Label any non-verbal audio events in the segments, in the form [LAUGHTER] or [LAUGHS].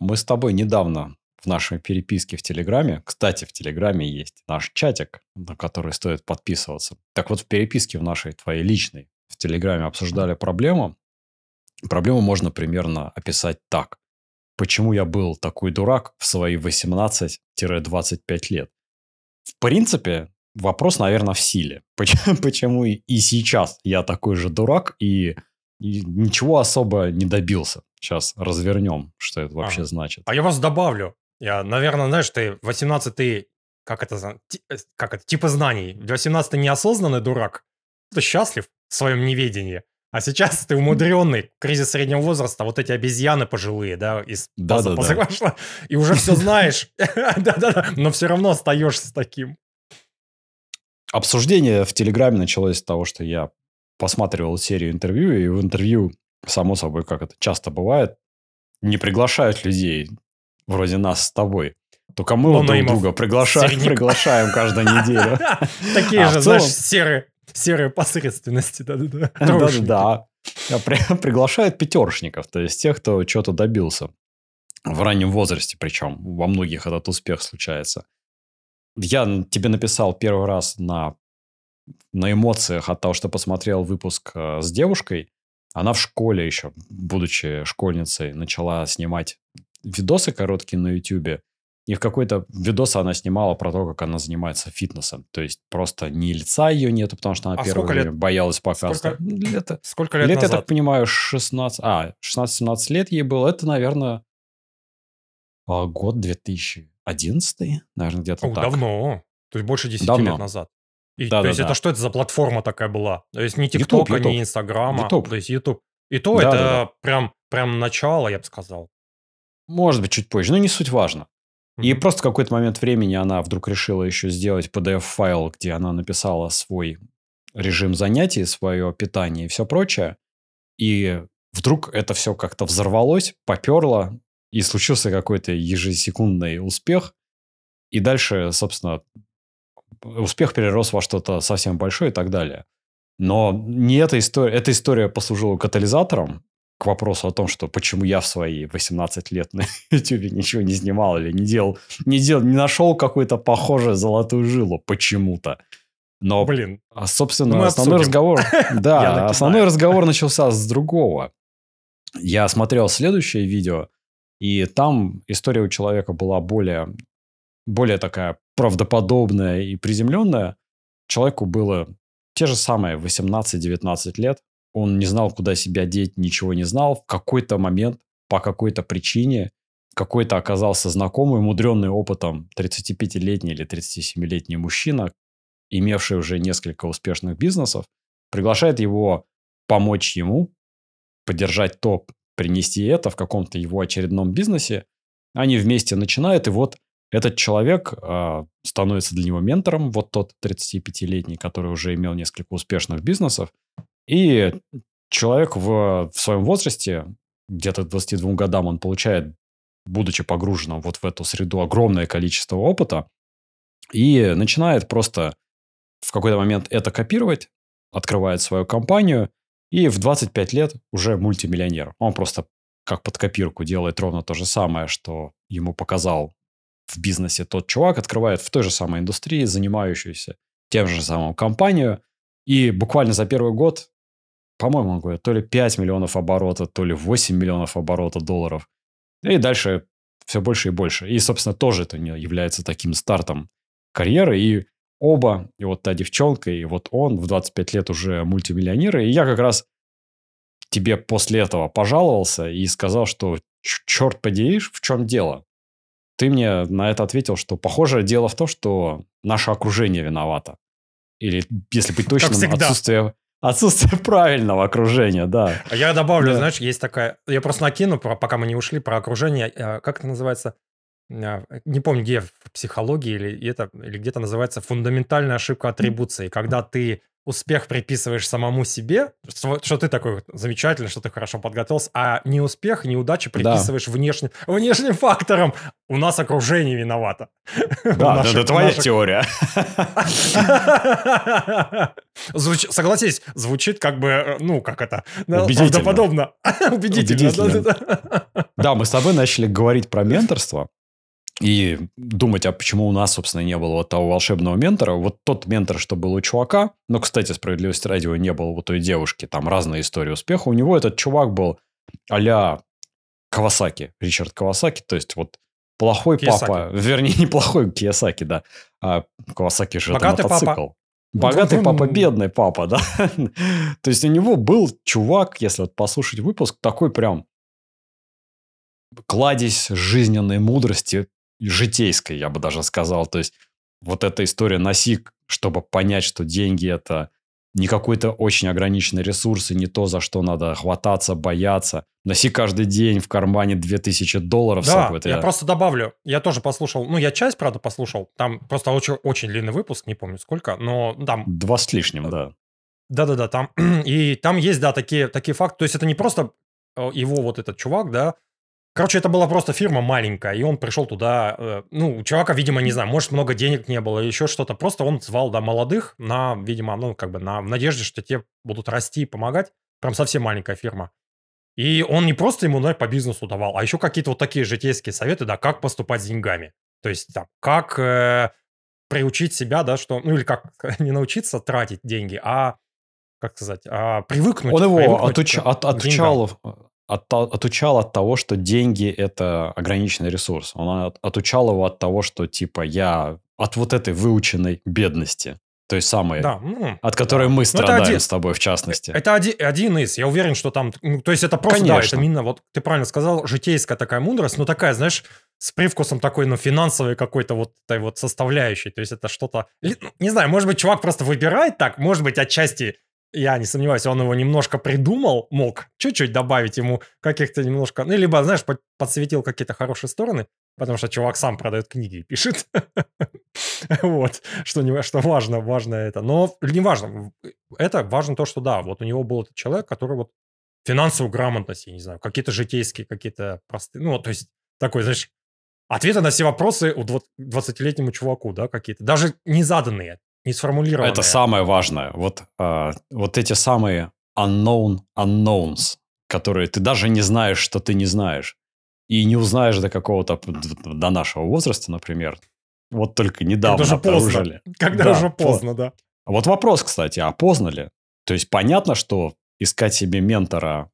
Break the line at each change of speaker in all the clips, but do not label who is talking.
Мы с тобой недавно в нашей переписке в Телеграме, кстати, в Телеграме есть наш чатик, на который стоит подписываться. Так вот, в переписке в нашей, твоей личной, в Телеграме обсуждали проблему. Проблему можно примерно описать так. Почему я был такой дурак в свои 18-25 лет? В принципе, вопрос, наверное, в силе. [LAUGHS] Почему, и сейчас я такой же дурак и, и ничего особо не добился. Сейчас развернем, что это вообще
Ага.
значит.
А я вас добавлю. Я, наверное, знаешь, ты 18 ты, как это, э, как это, типа знаний. 18 ты неосознанный дурак. Ты счастлив в своем неведении. А сейчас ты умудренный, кризис среднего возраста, вот эти обезьяны пожилые, да, из
Да-да-да.
позапрошлого, и уже все знаешь. [LAUGHS] [LAUGHS] Да-да-да, но все равно остаешься таким.
Обсуждение в Телеграме началось с того, что я посматривал серию интервью, и в интервью, само собой, как это часто бывает, не приглашают людей, вроде нас с тобой. Только мы вот друг друга приглашаем, приглашаем каждую неделю. [LAUGHS]
Такие
А
же, знаешь, серые, серые посредственности, да-да-да. [LAUGHS]
Да-да-да. А при- [LAUGHS] Приглашают пятершников, то есть тех, кто что-то добился. В раннем возрасте причем. Во многих этот успех случается. Я тебе написал первый раз на, на эмоциях от того, что посмотрел выпуск э, с девушкой. Она в школе еще, будучи школьницей, начала снимать видосы короткие на YouTube. И в какой-то видос она снимала про то, как она занимается фитнесом. То есть просто ни лица ее нету, потому что она
А
первое время
лет?
боялась показывать.
Сколько-
Лет,
Сколько лет
лет, я так
назад?
понимаю, 16... А, 16-17 лет ей было. Это, наверное, а, год 2011, наверное, где-то
О,
так.
давно. То есть больше 10
Давно.
лет назад. И,
Да,
то
да,
есть
да.
это что это за платформа такая была? То есть не ТикТока, не Инстаграма.
YouTube.
То есть YouTube. И то
Да,
это
да, да.
прям, прям начало, я бы сказал.
Может быть, чуть позже, но не суть важно. И
Мгм.
просто в какой-то момент времени она вдруг решила еще сделать PDF-файл, где она написала свой режим занятий, свое питание и все прочее. И вдруг это все как-то взорвалось, поперло, и случился какой-то ежесекундный успех. И дальше, собственно, успех перерос во что-то совсем большое и так далее. Но не эта история. Эта история послужила катализатором к вопросу о том, что почему я в свои 18 лет на [LAUGHS] YouTube ничего не снимал или не делал, не делал, не нашел какую-то похожую золотую жилу почему-то. Но,
Блин,
а, собственно,
Ну,
основной
обсудим.
разговор, [LAUGHS] да, основной разговор начался с другого. Я смотрел следующее видео, и там история у человека была более, более такая правдоподобная и приземленная. Человеку было те же самые 18-19 лет. Он не знал, куда себя деть, ничего не знал. В какой-то момент, по какой-то причине, какой-то оказался знакомый, мудренный опытом 35-летний или 37-летний мужчина, имевший уже несколько успешных бизнесов, приглашает его помочь ему поддержать топ, принести это в каком-то его очередном бизнесе. Они вместе начинают, и вот этот человек э, становится для него ментором, вот тот 35-летний, который уже имел несколько успешных бизнесов. И человек в, в своем возрасте, где-то к 22 годам, он получает, будучи погруженным вот в эту среду, огромное количество опыта, и начинает просто в какой-то момент это копировать, открывает свою компанию, и в 25 лет уже мультимиллионер. Он просто как под копирку делает ровно то же самое, что ему показал в бизнесе тот чувак, открывает в той же самой индустрии, занимающуюся тем же самым компанию, и буквально за первый год, по-моему, он говорит, то ли 5 миллионов оборота, то ли 8 миллионов оборота долларов. И дальше все больше и больше. И, собственно, тоже это не является таким стартом карьеры. И оба, и вот та девчонка, и вот он в 25 лет уже мультимиллионеры. И я как раз тебе после этого пожаловался и сказал, что черт подери, в чем дело? Ты мне на это ответил, что похоже дело в том, что наше окружение виновато. Или, если быть точным, отсутствие, отсутствие правильного окружения, да.
А я добавлю,
Да.
знаешь, есть такая... Я просто накину, про- пока мы не ушли, про окружение. э, Как это называется? Э, Не помню, где в психологии или, это, или где-то называется фундаментальная ошибка атрибуции. Когда ты успех приписываешь самому себе, что, что ты такой замечательный, что ты хорошо подготовился, а не успех, неудачи приписываешь да. внешним, внешним факторам. У нас окружение виновато.
Да, [LAUGHS] наших, это твоя наших... теория.
Звуч... Согласись, звучит как бы, ну, как это, правдоподобно. [LAUGHS]
Убедительно. Да, мы с тобой начали говорить про менторство и думать, а почему у нас, собственно, не было вот того волшебного ментора. Вот тот ментор, что был у чувака, но, кстати, справедливости ради его не было у той девушки, там разные истории успеха. У него этот чувак был а Кавасаки, Ричард Кавасаки, то есть вот плохой Киясаки. папа, вернее, [LAUGHS] неплохой Киясаки, да, а Кавасаки же
Богатый это мотоцикл. Папа.
Богатый папа, бедный папа, да. [LAUGHS] То есть у него был чувак, если вот послушать выпуск, такой прям кладезь жизненной мудрости, житейской, я бы даже сказал. То есть вот эта история носи, чтобы понять, что деньги это не какой-то очень ограниченный ресурс и не то, за что надо хвататься, бояться. Носи каждый день в кармане 2000 долларов.
Да, я просто добавлю. Я тоже послушал. Ну, я часть, правда, послушал. Там просто очень, очень длинный выпуск, не помню сколько, но там...
Два с лишним, да.
Да-да-да, там... [CLEARS THROAT] И там есть, да, такие, такие факты. То есть это не просто э, его вот этот чувак, да, Короче, это была просто фирма маленькая, и он пришел туда, э, ну, у чувака, видимо, не знаю, может, много денег не было, еще что-то. Просто он звал, да, молодых на, видимо, ну, как бы на, в надежде, что те будут расти и помогать. Прям совсем маленькая фирма. И он не просто ему, да, по бизнесу давал, а еще какие-то вот такие житейские советы, да, как поступать с деньгами. То есть, там, как э, приучить себя, да, что, ну, или как [LAUGHS] не научиться тратить деньги, а как сказать, а, привыкнуть.
Он его отуч, от, отучал, от, отучал от того, что деньги – это ограниченный ресурс. Он от, отучал его от того, что типа я от вот этой выученной бедности. То есть самой, да, ну, от которой да. мы ну, страдаем один, с тобой в частности.
Это один, один из. Я уверен, что там... Ну, то есть это просто, Конечно. да, это именно, вот ты правильно сказал, житейская такая мудрость, но такая, знаешь, с привкусом такой, ну, финансовой какой-то вот этой вот составляющей. То есть это что-то... Не знаю, может быть, чувак просто выбирает так, может быть, отчасти я не сомневаюсь, он его немножко придумал, мог чуть-чуть добавить ему каких-то немножко, ну, либо, знаешь, подсветил какие-то хорошие стороны, потому что чувак сам продает книги и пишет. [LAUGHS] Вот, что, не, что важно, важно это. Но не важно, это важно то, что да, вот у него был этот человек, который вот финансовую грамотность, я не знаю, какие-то житейские, какие-то простые, ну, то есть такой, знаешь, ответы на все вопросы у 20-летнему чуваку, да, какие-то, даже не заданные, не сформулированное.
Это самое важное. Вот, э, вот эти самые unknown unknowns, которые ты даже не знаешь, что ты не знаешь. И не узнаешь до какого-то, до нашего возраста, например. Вот только недавно
Когда уже поздно. Когда да, уже поздно, да.
Вот вопрос, кстати, а поздно ли? То есть понятно, что искать себе ментора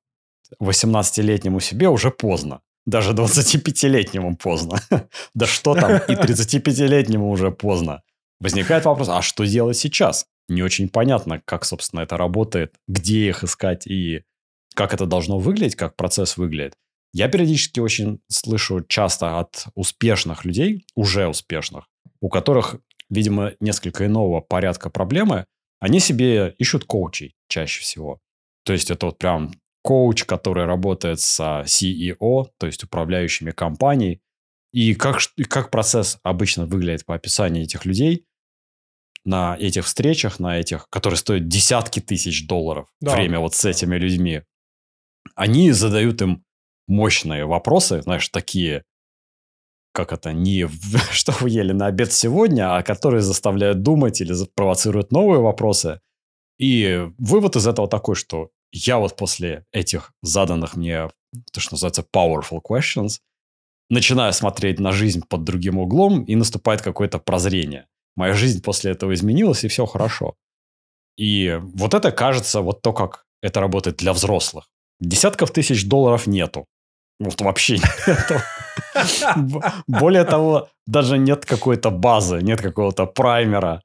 18-летнему себе уже поздно. Даже 25-летнему поздно. [LAUGHS] да что там, и 35-летнему уже поздно. Возникает вопрос, а что делать сейчас? Не очень понятно, как, собственно, это работает, где их искать и как это должно выглядеть, как процесс выглядит. Я периодически очень слышу часто от успешных людей, уже успешных, у которых, видимо, несколько иного порядка проблемы, они себе ищут коучей чаще всего. То есть это вот прям коуч, который работает с CEO, то есть управляющими компанией. И как, как процесс обычно выглядит по описанию этих людей, на этих встречах, на этих, которые стоят десятки тысяч долларов, да. время вот с этими людьми, они задают им мощные вопросы, знаешь, такие, как это, не [LAUGHS] что вы ели на обед сегодня, а которые заставляют думать или провоцируют новые вопросы. И вывод из этого такой, что я вот после этих заданных мне, то, что называется powerful questions, начинаю смотреть на жизнь под другим углом, и наступает какое-то прозрение моя жизнь после этого изменилась, и все хорошо. И вот это кажется, вот то, как это работает для взрослых. Десятков тысяч долларов нету. Вот вообще нету. Более того, даже нет какой-то базы, нет какого-то праймера,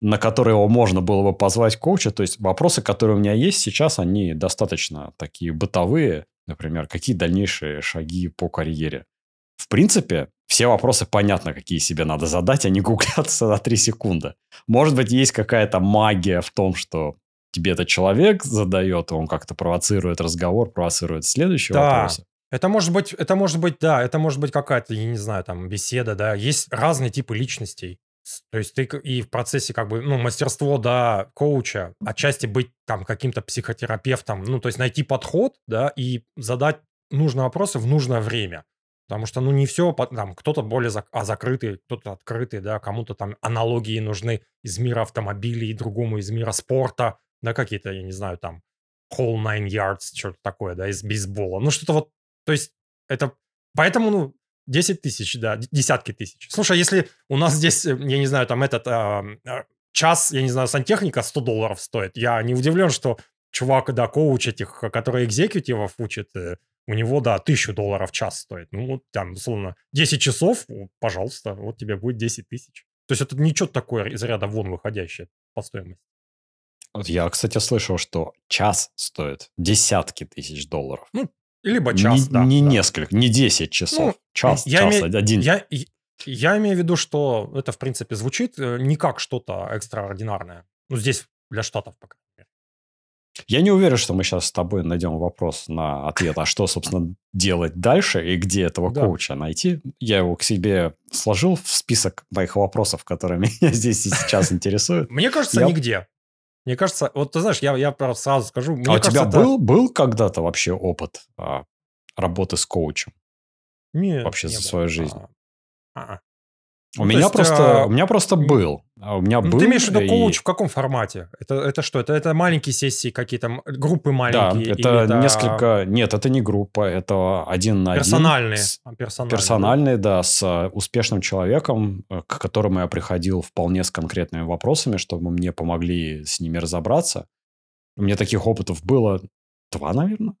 на который его можно было бы позвать коуча. То есть вопросы, которые у меня есть сейчас, они достаточно такие бытовые. Например, какие дальнейшие шаги по карьере. В принципе, все вопросы понятно, какие себе надо задать, а не [LAUGHS] гуглятся на 3 секунды. Может быть, есть какая-то магия в том, что тебе этот человек задает, он как-то провоцирует разговор, провоцирует следующие да. вопросы.
Это может быть, это может быть, да, это может быть какая-то, я не знаю, там, беседа, да. Есть разные типы личностей. То есть ты и в процессе как бы, ну, мастерство, да, коуча, отчасти быть там каким-то психотерапевтом, ну, то есть найти подход, да, и задать нужные вопросы в нужное время. Потому что, ну, не все, там, кто-то более зак- а закрытый, кто-то открытый, да, кому-то там аналогии нужны из мира автомобилей, другому из мира спорта, да, какие-то, я не знаю, там, whole nine yards, что-то такое, да, из бейсбола. Ну, что-то вот, то есть это, поэтому, ну, 10 тысяч, да, десятки тысяч. Слушай, если у нас здесь, э, я не знаю, там этот а, а, час, я не знаю, сантехника 100 долларов стоит, я не удивлен, что чувак, да, коуч этих, который экзекутивов учит, э, у него, да, 1000 долларов в час стоит. Ну, вот там, условно, 10 часов, пожалуйста, вот тебе будет 10 тысяч. То есть это ничего такое из ряда вон выходящее по стоимости.
Вот я, кстати, слышал, что час стоит десятки тысяч долларов.
Ну, либо час,
не,
да.
Не
да.
несколько, не 10 часов. Ну, час,
я
час,
име...
один.
Я, я имею в виду, что это, в принципе, звучит э, не как что-то экстраординарное. Ну, здесь для Штатов пока.
Я не уверен, что мы сейчас с тобой найдем вопрос на ответ, а что, собственно, делать дальше и где этого да. коуча найти. Я его к себе сложил в список моих вопросов, которые [LAUGHS] меня здесь и сейчас интересуют.
Мне кажется, я... нигде. Мне кажется, вот ты знаешь, я, я сразу скажу. Мне
а
кажется,
у тебя
это...
был, был когда-то вообще опыт а, работы с коучем?
Нет.
Вообще
не
за
было.
свою жизнь?
А, а.
У, ну, меня есть, просто, а... у меня просто был. А у меня
ну,
был.
Ты имеешь в виду
и...
коуч в каком формате? Это, это что? Это, это маленькие сессии какие-то, группы маленькие?
Да, это
или
несколько... Нет, это не группа, это один на
персональные,
один. С...
Персональные.
Персональные, да, с успешным человеком, э, к которому я приходил вполне с конкретными вопросами, чтобы мне помогли с ними разобраться. У меня таких опытов было два, наверное.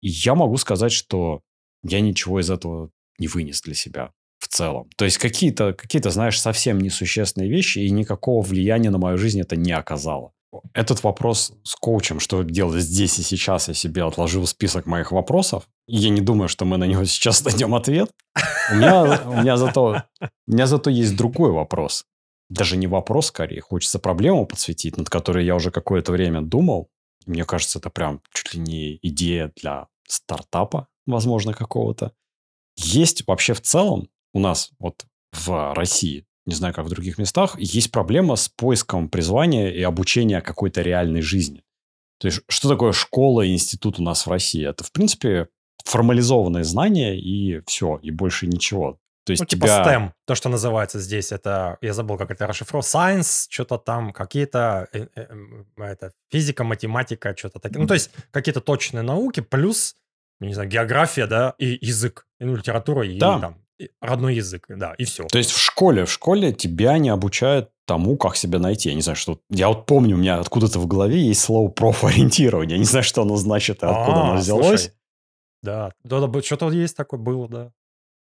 И я могу сказать, что я ничего из этого не вынес для себя в целом. То есть какие-то, какие-то, знаешь, совсем несущественные вещи, и никакого влияния на мою жизнь это не оказало. Этот вопрос с коучем, что делать здесь и сейчас, я себе отложил список моих вопросов. Я не думаю, что мы на него [LAUGHS] сейчас найдем ответ. У меня, у меня, зато, у меня зато есть другой вопрос. Даже не вопрос, скорее. Хочется проблему подсветить, над которой я уже какое-то время думал. Мне кажется, это прям чуть ли не идея для стартапа, возможно, какого-то. Есть вообще в целом у нас вот в России, не знаю, как в других местах, есть проблема с поиском призвания и обучения какой-то реальной жизни. То есть, что такое школа и институт у нас в России? Это, в принципе, формализованные знания и все, и больше ничего. То есть
ну, типа
тебя...
STEM, то, что называется здесь, это, я забыл, как это расшифровано, science, что-то там, какие-то, э, э, это, физика, математика, что-то такое. Ну, то есть, какие-то точные науки, плюс, не знаю, география, да, и язык, и, ну, литература, и
да.
там, родной язык, да, и все.
То есть в школе, в школе тебя не обучают тому, как себя найти. Я не знаю, что... Я вот помню, у меня откуда-то в голове есть слово профориентирование. Я не знаю, что оно значит и откуда
А,
оно взялось.
слушай, Да, да, да, что-то есть такое было, да.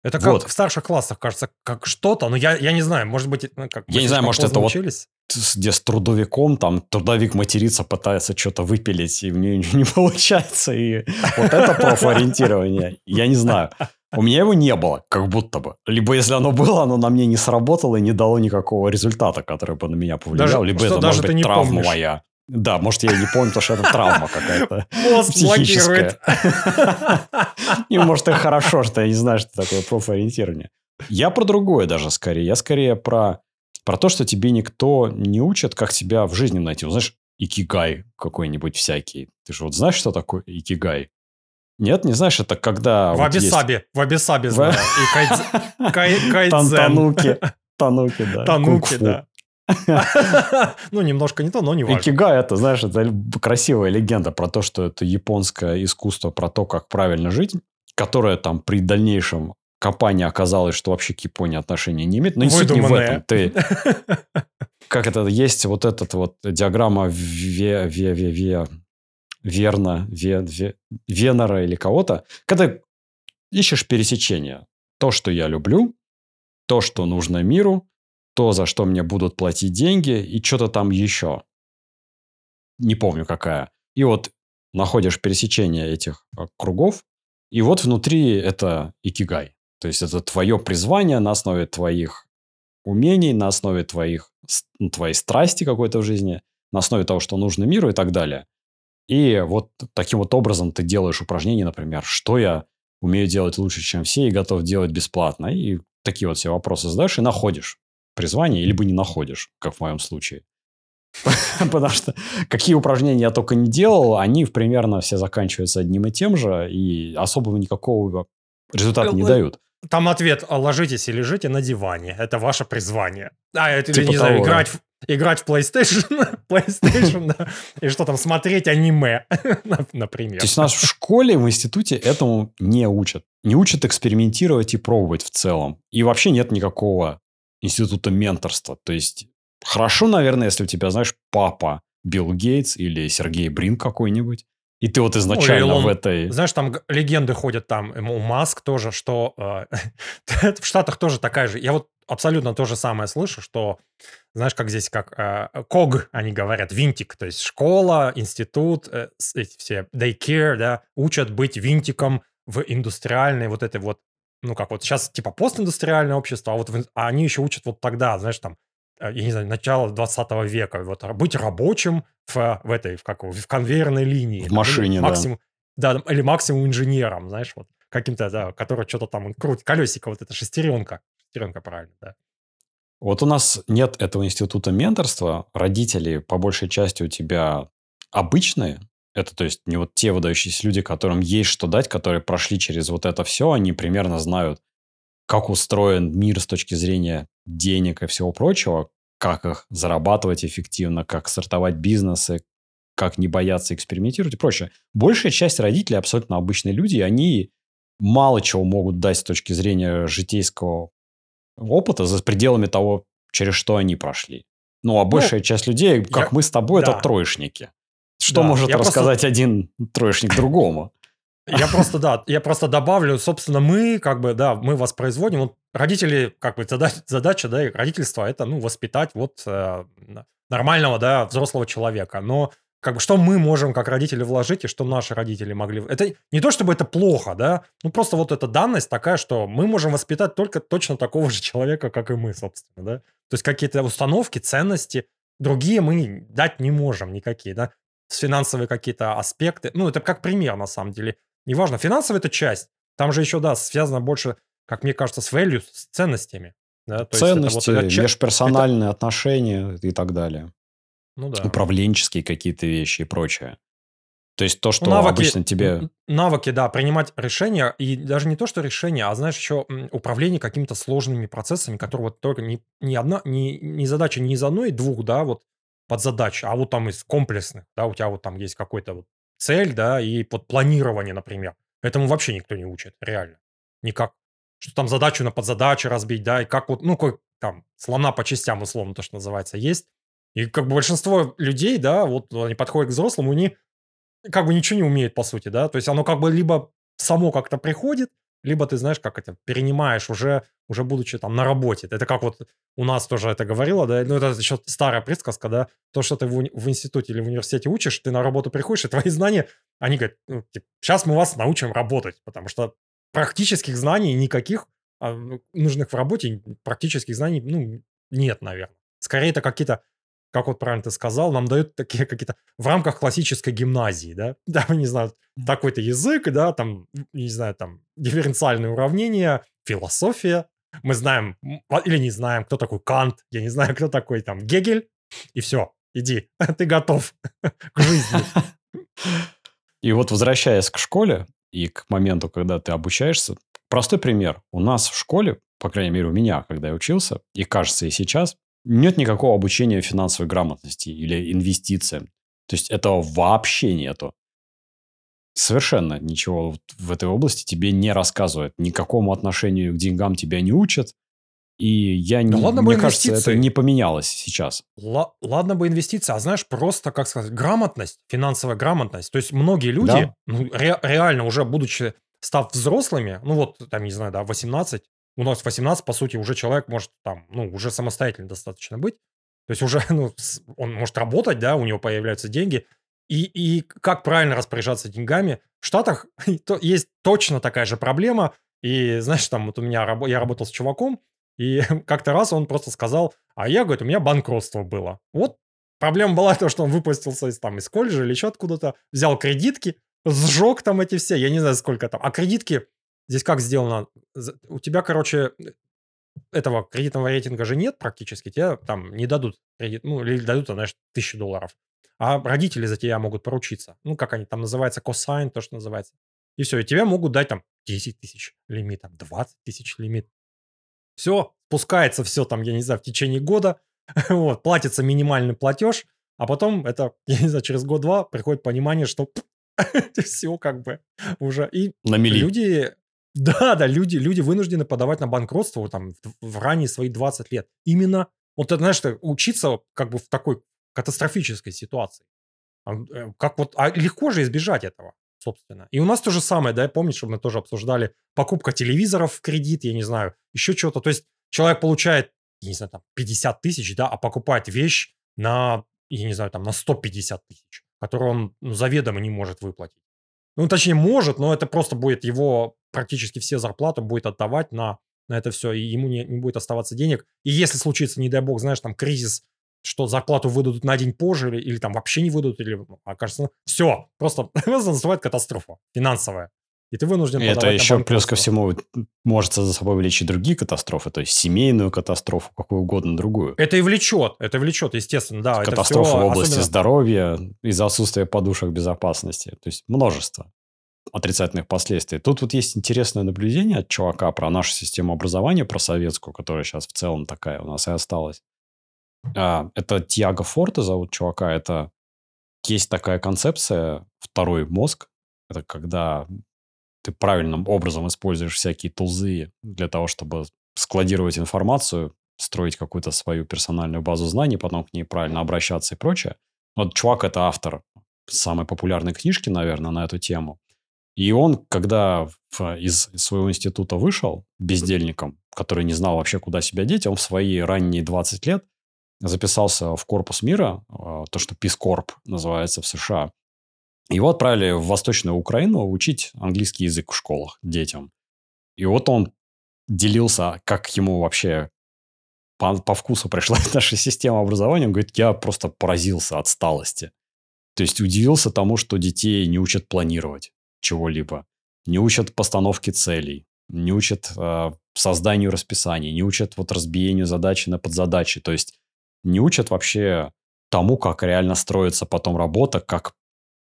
Это как
Вот.
в старших классах, кажется, как что-то, но я, я не знаю, может быть, ну, как
Я не знаю, может, это вот
учились?
С- Где с трудовиком, там трудовик матерится, пытается что-то выпилить, и мне [LAUGHS] не получается. И вот это профориентирование. Я не знаю. У меня его не было, как будто бы. Либо если оно было, оно на мне не сработало и не дало никакого результата, который бы на меня повлиял.
Даже-
либо это, может быть, травма
помнишь.
моя. Да, может, я не помню, потому что это травма какая-то. [LAUGHS]
Мозг блокирует. [LAUGHS]
И может, и хорошо, что я не знаю, что такое профориентирование. Я про другое даже скорее. Я скорее про, про то, что тебе никто не учит, как тебя в жизни найти. Вот знаешь, икигай какой-нибудь всякий. Ты же вот знаешь, что такое икигай? Нет, не знаешь, это когда...
В
вот есть-
Абисабе, в Абисабе знаю. И [LAUGHS] кайдзен.
Тануки. [LAUGHS] Тануки, да.
Тануки, да. [LAUGHS] Ну, немножко не то, но не важно.
Икигай это, знаешь, это красивая легенда про то, что это японское искусство про то, как правильно жить, которое там при дальнейшем компании оказалось, что вообще к Японии отношения не имеет. Но не суть не в этом. Ты, как это, есть вот этот вот диаграмма ве, ве, ве, ве, Верна, ве, ве, Венера или кого-то, когда ищешь пересечение. То, что я люблю, то, что нужно миру, то, за что мне будут платить деньги, и что-то там еще. Не помню какая. И вот находишь пересечение этих э, кругов, и вот внутри это икигай. То есть это твое призвание на основе твоих умений, на основе твоих, твоей страсти какой-то в жизни, на основе того, что нужно миру и так далее. И вот таким вот образом ты делаешь упражнения, например, что я умею делать лучше, чем все, и готов делать бесплатно. И такие вот все вопросы задаешь и находишь. призвание, либо не находишь, как в моем случае. [LAUGHS] Потому что какие упражнения я только не делал, они примерно все заканчиваются одним и тем же, и особого никакого результата не дают.
Там ответ «ложитесь и лежите на диване». Это ваше призвание. А, это, типа не знаю, играть, играть в PlayStation, [LAUGHS] PlayStation да, и что там, смотреть аниме, [LAUGHS] например.
То есть нас в школе, в институте этому не учат. Не учат экспериментировать и пробовать в целом. И вообще нет никакого института менторства. То есть хорошо, наверное, если у тебя, знаешь, папа Билл Гейтс или Сергей Брин какой-нибудь, и ты вот изначально ну, он, в этой...
Знаешь, там легенды ходят там, у Маск тоже, что э, [LAUGHS] в Штатах тоже такая же. Я вот абсолютно то же самое слышу, что, знаешь, как здесь, как э, КОГ, они говорят, винтик, то есть школа, институт, э, эти все daycare, да, учат быть винтиком в индустриальной вот этой вот, ну, как вот сейчас типа постиндустриальное общество, а вот в, а они еще учат вот тогда, знаешь, там, Э, я не знаю, начало 20 века, вот быть рабочим в, в этой, в, как, в конвейерной линии.
В машине,
максимум, да. да. Или максимум инженером, знаешь, вот каким-то, да, который что-то там крутит, колесико, вот эта шестеренка, шестеренка, правильно, да.
Вот у нас нет этого института менторства, родители по большей части у тебя обычные, это то есть не вот те выдающиеся люди, которым есть что дать, которые прошли через вот это все, они примерно знают, как устроен мир с точки зрения денег и всего прочего, как их зарабатывать эффективно, как стартовать бизнесы, как не бояться экспериментировать и прочее. Большая часть родителей абсолютно обычные люди, и они мало чего могут дать с точки зрения житейского опыта за пределами того, через что они прошли. Ну, а ну, большая ну, часть людей, как я... мы с тобой, да. это троечники. Что да, может рассказать просто... один троечник другому?
Я просто, да, я просто добавлю, собственно, мы, как бы, да, мы воспроизводим. Вот родители, как бы, задача, задача да, родительства – это, ну, воспитать вот э, нормального, да, взрослого человека. Но как бы что мы можем как родители вложить и что наши родители могли... Это не то, чтобы это плохо, да, ну просто вот эта данность такая, что мы можем воспитать только точно такого же человека, как и мы, собственно, да. То есть какие-то установки, ценности, другие мы дать не можем никакие, да. Финансовые какие-то аспекты, ну это как пример на самом деле. Неважно, финансовая это часть. Там же еще, да, связано больше, как мне кажется, с value, с ценностями. Да?
То Ценности, вот это, межперсональные это... отношения и так далее.
Ну да.
Управленческие какие-то вещи и прочее. То есть то, что навыки, обычно тебе...
Навыки, да, принимать решения. И даже не то, что решения, а, знаешь, еще управление какими-то сложными процессами, которые вот только не, не одна, не, не задача не из одной, двух, да, вот под задач, а вот там из комплексных, да, у тебя вот там есть какой-то вот цель, да, и под планирование, например. Этому вообще никто не учит, реально. Никак. Что там задачу на подзадачу разбить, да, и как вот, ну, как там, слона по частям, условно, то, что называется, есть. И как бы большинство людей, да, вот они подходят к взрослому, они как бы ничего не умеют, по сути, да. То есть оно как бы либо само как-то приходит, либо ты знаешь, как это, перенимаешь уже, уже будучи там на работе. Это как вот у нас тоже это говорило, да, ну это еще старая присказка, да, то, что ты в, уни- в институте или в университете учишь, ты на работу приходишь, и твои знания, они говорят, ну, типа, сейчас мы вас научим работать, потому что практических знаний никаких а, ну, нужных в работе, практических знаний, ну, нет, наверное. Скорее, это какие-то как вот правильно ты сказал, нам дают такие какие-то в рамках классической гимназии, да, [LAUGHS] да, не знаю, такой-то язык, да, там, не знаю, там, дифференциальные уравнения, философия, мы знаем а, или не знаем, кто такой Кант, я не [LAUGHS] знаю, кто такой там Гегель, и все, иди, [LAUGHS] ты готов к жизни.
И вот возвращаясь к школе и к моменту, когда ты обучаешься, простой пример. У нас в школе, по крайней мере, у меня, когда я учился, и кажется, и сейчас, нет никакого обучения финансовой грамотности или инвестициям. То есть этого вообще нету. Совершенно ничего в этой области тебе не рассказывают. Никакому отношению к деньгам тебя не учат. И я да не, ладно мне кажется, это не поменялось сейчас.
Л- ладно бы инвестиции, а знаешь, просто, как сказать, грамотность, финансовая грамотность. То есть многие люди, да. ну, ре- реально уже будучи, став взрослыми, ну вот, там, не знаю, да, 18, у нас 18, по сути, уже человек может там, ну, уже самостоятельно достаточно быть. То есть уже, [LAUGHS] ну, он может работать, да, у него появляются деньги. И, и как правильно распоряжаться деньгами? В Штатах [LAUGHS] есть точно такая же проблема. И знаешь, там вот у меня, я работал с чуваком, и [LAUGHS] как-то раз он просто сказал, а я, говорит, у меня банкротство было. Вот проблема была то, что он выпустился из, там, из колледжа или еще откуда-то, взял кредитки, сжег там эти все, я не знаю, сколько там. А кредитки Здесь как сделано? У тебя, короче, этого кредитного рейтинга же нет практически, тебе там не дадут кредит, ну, или дадут, знаешь, тысячу долларов. А родители за тебя могут поручиться. Ну, как они там называются, косайн, то, что называется. И все, и тебе могут дать там 10 тысяч лимит, там 20 тысяч лимит. Все, спускается все там, я не знаю, в течение года, [LAUGHS] вот, платится минимальный платеж, а потом это, [LAUGHS] я не знаю, через год-два приходит понимание, что [LAUGHS] все как бы уже. И
На мели.
люди, да, да, люди, люди вынуждены подавать на банкротство там в, в ранние свои 20 лет. Именно, вот ты знаешь, учиться как бы в такой катастрофической ситуации. А, э, Как вот, а легко же избежать этого, собственно. И у нас то же самое, да, помнишь, что мы тоже обсуждали покупка телевизоров в кредит, я не знаю, еще чего-то. То есть человек получает, я не знаю, там 50 тысяч, да, а покупает вещь на, я не знаю, там на 150 тысяч, которую он ну, заведомо не может выплатить. Ну, точнее, может, но это просто будет его практически все зарплаты будет отдавать на, на это все, и ему не, не будет оставаться денег. И если случится, не дай бог, знаешь, там кризис, что зарплату выдадут на день позже, или, или там вообще не выдадут, или ну, окажется, ну, все, просто [LAUGHS] просто наступает катастрофа финансовая. И ты вынужден
это еще плюс ко всему может за собой влечь и другие катастрофы, то есть семейную катастрофу, какую угодно другую.
Это и влечет, это влечет, естественно, да.
Катастрофы
всё
в области
особенно-
здоровья из-за отсутствия подушек безопасности. То есть множество отрицательных последствий. Тут вот есть интересное наблюдение от чувака про нашу систему образования, про советскую, которая сейчас в целом такая у нас и осталась. А, Это Тиаго Форте зовут чувака. Это есть такая концепция «второй мозг». Это когда ты правильным образом используешь всякие тулзы для того, чтобы складировать информацию, строить какую-то свою персональную базу знаний, потом к ней правильно обращаться и прочее. Вот чувак – это автор самой популярной книжки, наверное, на эту тему. И он, когда из своего института вышел бездельником, который не знал вообще, куда себя деть, он в свои ранние 20 лет записался в корпус мира, э, то, что Corp называется в США. Его отправили в Восточную Украину учить английский язык в школах детям. И вот он делился, как ему вообще по, по вкусу пришла [LAUGHS] наша система образования. Он говорит, я просто поразился отсталости. То есть удивился тому, что детей не учат планировать чего-либо, не учат постановке целей, не учат э, созданию расписаний, не учат вот разбиению задачи на подзадачи. То есть не учат вообще тому, как реально строится потом работа, как,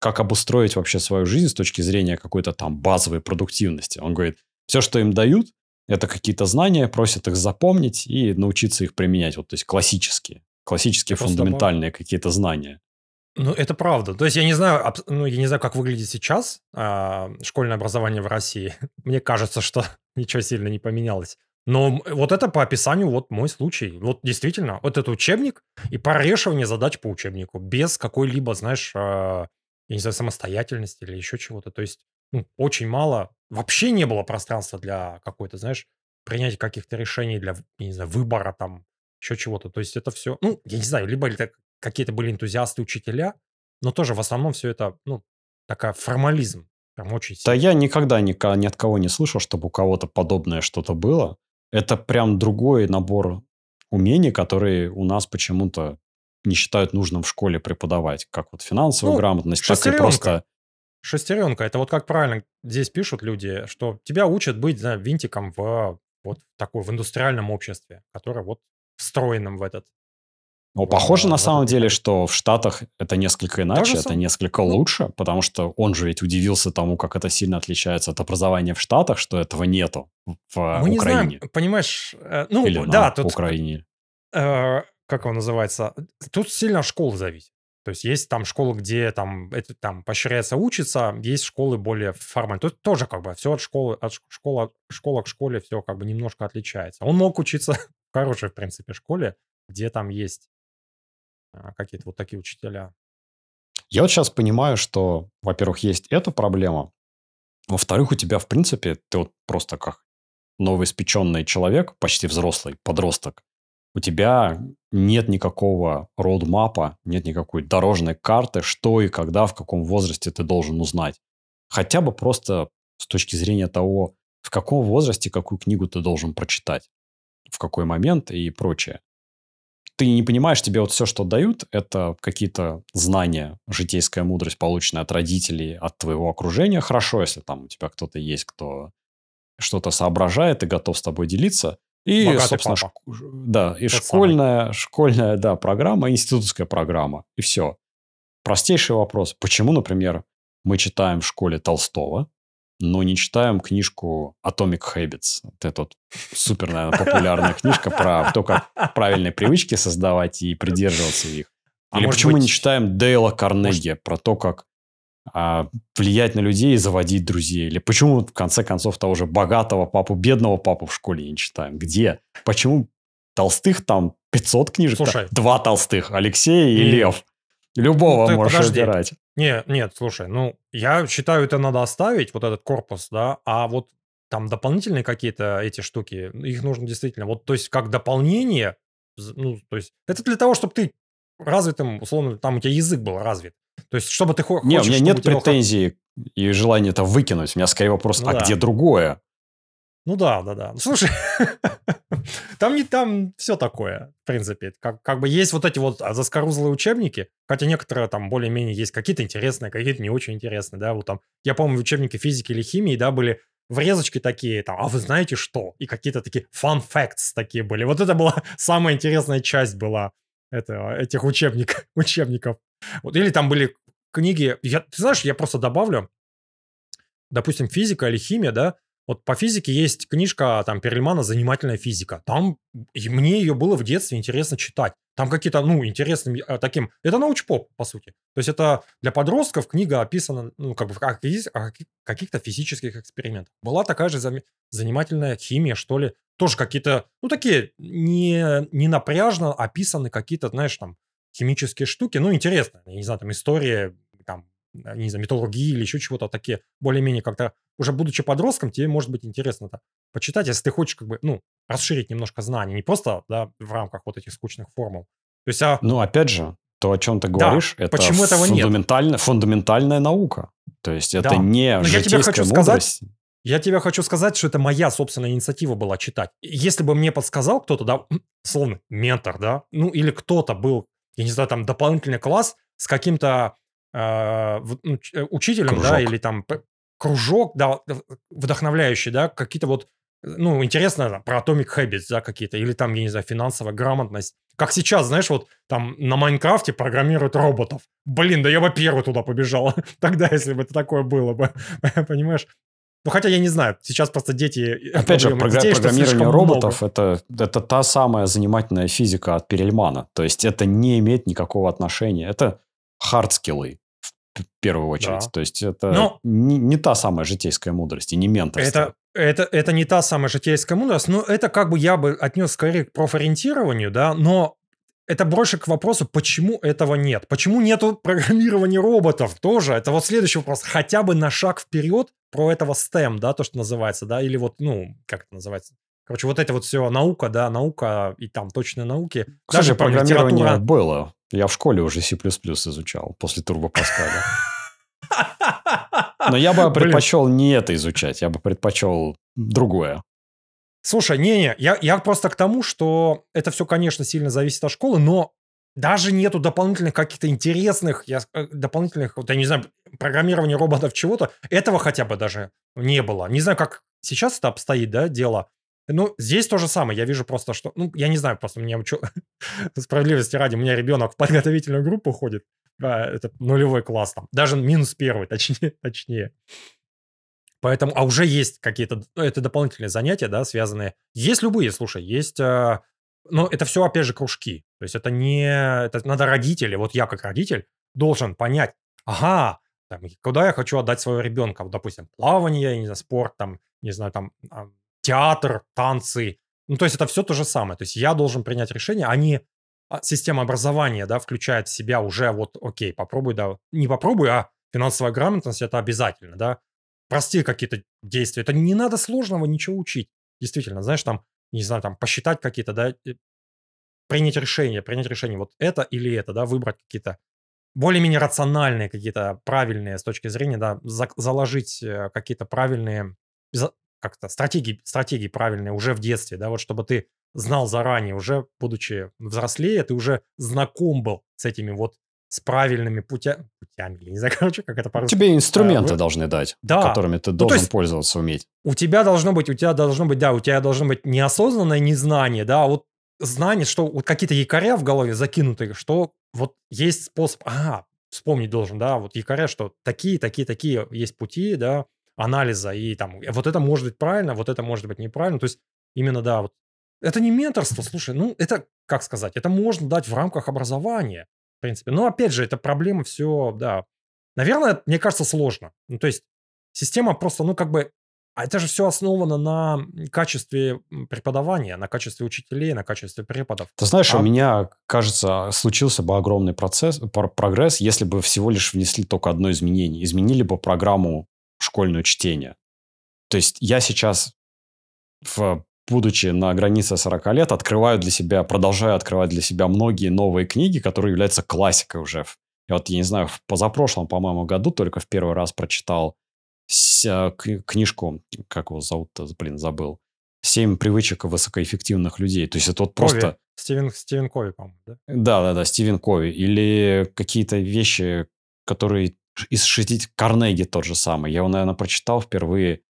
как обустроить вообще свою жизнь с точки зрения какой-то там базовой продуктивности. Он говорит, все, что им дают, это какие-то знания, просят их запомнить и научиться их применять. Вот, то есть классические, классические
просто
фундаментальные какие-то знания.
Ну, это правда. То есть я не знаю, ну, я не знаю, как выглядит сейчас а, школьное образование в России. [LAUGHS] Мне кажется, что [LAUGHS] ничего сильно не поменялось. Но вот это по описанию вот мой случай. Вот действительно, вот это учебник и прорешивание задач по учебнику без какой-либо, знаешь, а, я не знаю, самостоятельности или еще чего-то. То есть ну, очень мало, вообще не было пространства для какой-то, знаешь, принятия каких-то решений для, я не знаю, выбора там, еще чего-то. То есть это все, ну, я не знаю, либо это какие-то были энтузиасты, учителя, но тоже в основном все это, ну, такая формализм. Прям очень
Да
сильный.
я никогда ни, ни от кого не слышал, чтобы у кого-то подобное что-то было. Это прям другой набор умений, которые у нас почему-то не считают нужным в школе преподавать. Как вот финансовую
Ну,
грамотность, так и просто...
Шестеренка. Это вот как правильно здесь пишут люди, что тебя учат быть да, винтиком в вот такой в индустриальном обществе, которое вот встроенном в этот.
Ну,
в-
похоже на самом деле, что в Штатах это несколько иначе, это несколько
Ну.
лучше, потому что он же ведь удивился тому, как это сильно отличается от образования в Штатах, что этого нету в
Мы не знаем,
Украине.
понимаешь, э, ну
Или
да,
на
тут
Украине.
э, как он называется, тут сильно школы зависит. То есть есть там школы, где там это там поощряется учиться, есть школы более формальные. Тут тоже как бы все от школы, от школы, школа к школе все как бы немножко отличается. Он мог учиться [LAUGHS] в хорошей, в принципе, школе, где там есть а, какие-то вот такие учителя.
Я вот сейчас понимаю, что, во-первых, есть эта проблема, во-вторых, у тебя, в принципе, ты вот просто как новоиспеченный человек, почти взрослый, подросток, у тебя нет никакого роудмапа, нет никакой дорожной карты, что и когда, в каком возрасте ты должен узнать. Хотя бы просто с точки зрения того, в каком возрасте какую книгу ты должен прочитать, в какой момент и прочее. Ты не понимаешь, тебе вот все, что дают, это какие-то знания, житейская мудрость, полученная от родителей, от твоего окружения. Хорошо, если там у тебя кто-то есть, кто что-то соображает и готов с тобой делиться. И,
Богатый
собственно,
папа.
шк- да, и
Тот
школьная, школьная, да, программа, институтская программа, и все. Простейший вопрос. Почему, например, мы читаем в школе Толстого, но не читаем книжку Atomic Habits? Вот эта вот супер, наверное, популярная книжка про то, как правильные привычки создавать и придерживаться их.
А
Или
может
почему мы не
быть-
читаем Дейла Карнеги про то, как а, влиять на людей и заводить друзей? Или почему, в конце концов, того же богатого папу, бедного папу в школе не читаем? Где? Почему толстых там 500 книжек?
Слушай.
Два толстых. Алексей и
Не.
Лев. Любого
Ну,
можешь
подожди.
выбирать.
Не, нет, слушай, ну, я считаю, это надо оставить, вот этот корпус, да, а вот там дополнительные какие-то эти штуки, их нужно действительно, вот, то есть, как дополнение, ну, то есть, это для того, чтобы ты развитым, условно, там у тебя язык был развит. То есть, чтобы ты хо-
Не, у
хочешь,
меня нет
тебя хо-
претензий и желания это выкинуть. У меня скорее вопрос,
Ну
а
да.
где другое?
Ну да, да, да. Слушай, [LAUGHS] там не там все такое, в принципе. Как, как бы есть вот эти вот заскорузлые учебники, хотя некоторые там более-менее есть какие-то интересные, какие-то не очень интересные, да, вот там, я помню, в учебнике физики или химии, да, были врезочки такие, там, а вы знаете что? И какие-то такие fun facts такие были. Вот это была [LAUGHS] самая интересная часть была этого, этих учебник, [LAUGHS] учебников. Вот, или там были книги, я, ты знаешь, я просто добавлю, допустим, физика или химия, да, вот по физике есть книжка там Перельмана «Занимательная физика». Там и мне ее было в детстве интересно читать. Там какие-то, ну, интересным э, таким... Это научпоп, по сути. То есть это для подростков книга описана, ну, как бы о о каких- каких-то физических экспериментах. Была такая же зам- занимательная химия, что ли. Тоже какие-то, ну, такие не, не напряжно описаны какие-то, знаешь, там, химические штуки. Ну, интересно. Я не знаю, там, история, там, э, не знаю, металлургии или еще чего-то такие, более-менее как-то, уже будучи подростком, тебе может быть интересно это почитать, если ты хочешь как бы, ну, расширить немножко знания, не просто, да, в рамках вот этих скучных формул. То есть, а,
Ну, опять же, то, о чем ты говоришь, это
почему этого нет?
фундаментальная, наука. То есть это
Да.
не
Но я тебе
житейская
хочу сказать,
мудрость.
я тебе хочу сказать, что это моя собственная инициатива была читать. Если бы мне подсказал кто-то, да, [CLEARS THROAT] словно ментор, да, ну, или кто-то был, я не знаю, там, дополнительный класс с каким-то э, в- ну, э, учителем, да,
Кружок.
или там кружок, да, вдохновляющий, да, какие-то вот, э, ну, интересно, там, про Atomic Habits, да, какие-то, или там, я не знаю, финансовая грамотность. Как сейчас, знаешь, вот там на Майнкрафте программируют роботов. Блин, да я бы первый туда побежал. [LAUGHS] Тогда, если бы это такое было бы. [LAUGHS] Понимаешь? Ну, хотя я не знаю, сейчас просто дети...
Опять же, програ-
детей,
программирование роботов это, это та самая занимательная физика от Перельмана. То есть это не имеет никакого отношения. Это hard skill ы в первую очередь.
Да.
То есть это
Но-
не, не та самая житейская мудрость и не менторство.
Это, это, это не та самая житейская мудрость, но это как бы я бы отнес скорее к профориентированию, да, но это больше к вопросу, почему этого нет. Почему нету программирования роботов тоже? Это вот следующий вопрос. Хотя бы на шаг вперед про этого STEM, да, то, что называется, да, или вот, ну, как это называется? Короче, вот это вот все наука, да, наука и там точные науки.
Кстати,
Даже про
программирование
литература.
было. Я в школе уже C++ изучал после Турбо Паскаля. [LAUGHS] Но я бы предпочел не это изучать, я бы предпочел другое.
Слушай, не-не, я, я просто к тому, что это все, конечно, сильно зависит от школы, но даже нету дополнительных каких-то интересных, я, э, дополнительных, вот я не знаю, программирования роботов чего-то, этого хотя бы даже не было. Не знаю, как сейчас это обстоит, да, дело. Ну, здесь то же самое. Я вижу просто, что... Ну, я не знаю, просто у меня... [LAUGHS] Справедливости ради, у меня ребенок в подготовительную группу ходит. а, Это нулевой класс там. Даже минус первый, точнее. точнее. Поэтому, а уже есть какие-то, ну, это дополнительные занятия, да, связанные. Есть любые, слушай, есть, э, но это все, опять же, кружки. То есть это не, это надо родители, вот я как родитель должен понять, ага, там, куда я хочу отдать своего ребенка, вот, допустим, плавание, не знаю, спорт, там, не знаю, там, а, театр, танцы. Ну, то есть это все то же самое. То есть я должен принять решение, а не а, система образования, да, включает в себя уже вот, окей, попробуй, да, не попробуй, а финансовая грамотность это обязательно, да, простые какие-то действия. Это не надо сложного ничего учить. Действительно, знаешь, там, не знаю, там, посчитать какие-то, да, э, принять решение, принять решение, вот это или это, да, выбрать какие-то более-менее рациональные, какие-то правильные с точки зрения, да, за- заложить э, какие-то правильные, как-то стратегии, стратегии правильные уже в детстве, да, вот чтобы ты знал заранее, уже будучи взрослее, ты уже знаком был с этими вот с правильными путя... путями, я не знаю, [LAUGHS] короче, как это по-русски.
Тебе инструменты
вы-
должен дать,
Да.
которыми ты
Ну,
должен
есть-
пользоваться уметь.
у тебя должно быть, у тебя должно быть, да, у тебя должно быть неосознанное незнание, да, а вот знание, что вот какие-то якоря в голове закинуты, что вот есть способ, ага, вспомнить должен, да, вот якоря, что такие, такие, такие есть пути, да, анализа, и там, вот это может быть правильно, вот это может быть неправильно, то есть именно, да, вот, это не менторство, слушай, ну, это, как сказать, это можно дать в рамках образования, принципе, но, опять же, это проблема все, да, наверное, мне кажется, сложно, ну, то есть система просто, ну, как бы, а это же все основано на качестве преподавания, на качестве учителей, на качестве преподов.
Ты знаешь,
А-
у меня, кажется, случился бы огромный процесс, пр- прогресс, если бы всего лишь внесли только одно изменение. Изменили бы программу школьное чтение. То есть я сейчас, в, будучи на границе 40 лет, открываю для себя, продолжаю открывать для себя многие новые книги, которые являются классикой уже. Я вот, я не знаю, в позапрошлом, по-моему, году только в первый раз прочитал э, к- книжку, как его зовут-то, блин, забыл. «Семь привычек высокоэффективных людей». То есть это вот просто...
Кови. Стивен, Стивен Кови, по-моему, да?
Да, да, да, Стивен Кови. Или какие-то вещи, которые из 60... Карнеги тот же самый. Я его, наверное, прочитал впервые,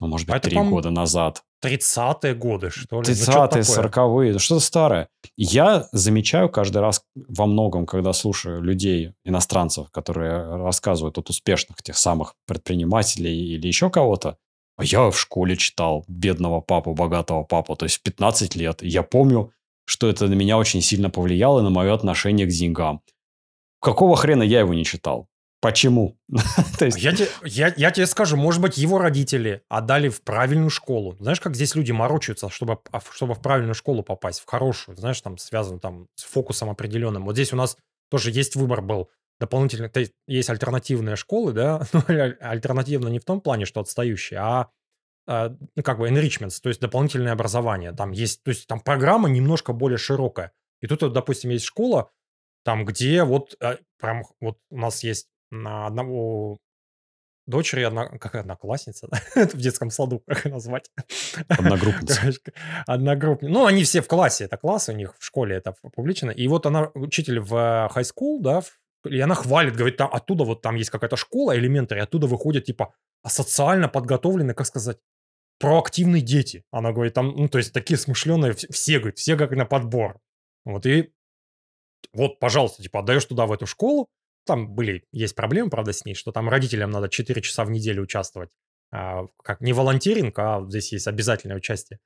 ну, может быть, три года назад.
30-е годы, что ли? Ну, что-то
30-е,
такое.
40-е, ну, что-то старое. Я замечаю каждый раз во многом, когда слушаю людей, иностранцев, которые рассказывают от успешных тех самых предпринимателей или еще кого-то, а я в школе читал бедного папу, богатого папу, то есть в 15 лет. И я помню, что это на меня очень сильно повлияло на мое отношение к деньгам. Какого хрена я его не читал? Почему? [LAUGHS] То есть,
Я, те- я, я тебе скажу, может быть, его родители отдали в правильную школу. Знаешь, как здесь люди морочаются, чтобы, а, чтобы в правильную школу попасть, в хорошую, знаешь, там связано там с фокусом определенным. Вот здесь у нас тоже есть выбор был дополнительный. То есть, есть альтернативные школы, да, [LAUGHS] но аль- альтернативно не в том плане, что отстающие, а а, ну, как бы enrichments, то есть дополнительное образование. Там есть, то есть там программа немножко более широкая. И тут, вот, допустим, есть школа, там, где вот э, прям вот у нас есть на одного дочери, одна, как одноклассница, [LAUGHS] в детском саду, как назвать?
Одногруппница.
Одногруппница. Ну, они все в классе, это класс у них, в школе это публично. И вот она учитель в high school, да, и она хвалит, говорит, там, оттуда вот там есть какая-то школа, элементарь, оттуда выходят, типа, социально подготовленные, как сказать, проактивные дети. Она говорит, там, ну, то есть такие смышленые, вс- все, говорит, все как на подбор. Вот, и вот, пожалуйста, типа, отдаешь туда в эту школу, там были, есть проблемы, правда, с ней, что там родителям надо 4 часа в неделю участвовать. А, как не волонтеринг, а здесь есть обязательное участие.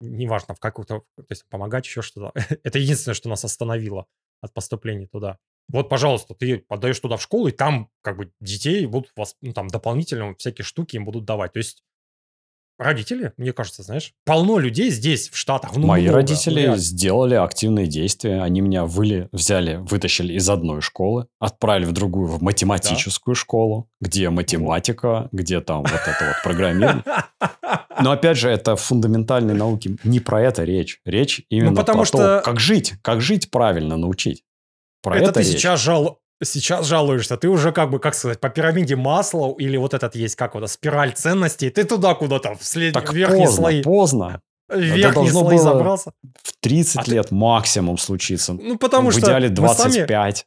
Неважно, в какую-то, то есть помогать, еще что-то. [LAUGHS] Это единственное, что нас остановило от поступления туда. Вот, пожалуйста, ты подаешь туда в школу, и там как бы детей будут вас, ну, там дополнительно всякие штуки им будут давать. То есть родители, мне кажется, знаешь, полно людей здесь, в Штатах. ну,
Мои
много,
родители
реально.
сделали активные действия. Они меня выли, взяли, вытащили из одной школы, отправили в другую, в математическую школу, где математика, где там вот это вот программирование. [LAUGHS] Но опять же, это фундаментальные науки. Не про это речь. Речь именно
Ну, потому
про
что-
то, как жить, как жить правильно научить. Про
это,
это,
ты
речь.
сейчас жал... Сейчас жалуешься, ты уже как бы, как сказать, по пирамиде масла или вот этот есть, как вот, спираль ценностей, ты туда куда-то, в след...
Так
верхние
поздно,
слои,
поздно.
верхние
должно
слои
было
забрался.
В 30
А ты-
лет максимум случится.
Ну, потому
в
что
идеале
мы сами-
25.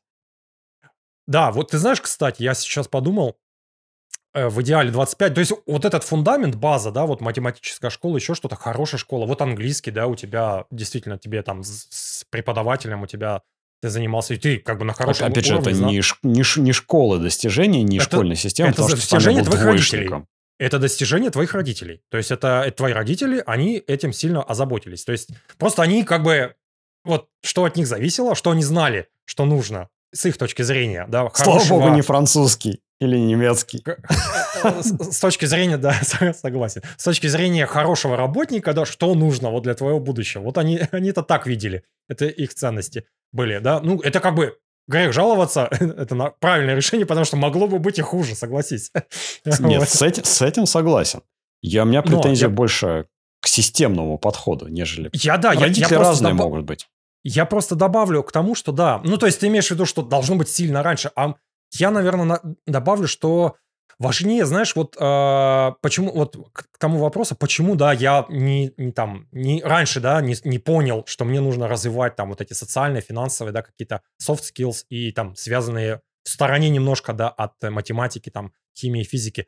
Да, вот ты знаешь, кстати, я сейчас подумал, э, в идеале 25, то есть вот этот фундамент, база, да, вот математическая школа, еще что-то, хорошая школа, вот английский, да, у тебя действительно, тебе там с преподавателем, у тебя ты занимался, и ты как бы на хорошем
Опять же, это
уровне зна-
не, ш- не, ш- не школа достижений, не
Это-
школьная система,
это
потому что
достижение
был
твоих родителей. это достижение твоих родителей. То есть это, это твои родители, они этим сильно озаботились. То есть просто они как бы, вот что от них зависело, что они знали, что нужно с их точки зрения, да,
Слава
хорошего-
богу, не французский или немецкий.
с, с точки зрения, да, [LAUGHS] согласен. С точки зрения хорошего работника, да, что нужно вот для твоего будущего. Вот они, [LAUGHS] они это так видели. Это их ценности были, да. Ну, это как бы грех жаловаться, [LAUGHS] это на- правильное решение, потому что могло бы быть и хуже, согласись.
Нет, с этим, с этим согласен. Я, у меня
Но
претензия
я-
больше к системному подходу, нежели...
Я, да, я, я
Родители
просто
разные
доба-
могут быть.
Я просто добавлю к тому, что да. Ну, то есть ты имеешь в виду, что должно быть сильно раньше. А я, наверное, добавлю, что важнее, знаешь, вот э, почему, вот к тому вопросу, почему, да, я не, не там, не раньше, да, не, не понял, что мне нужно развивать там вот эти социальные, финансовые, да, какие-то soft skills и там связанные в стороне немножко, да, от математики, там, химии, физики,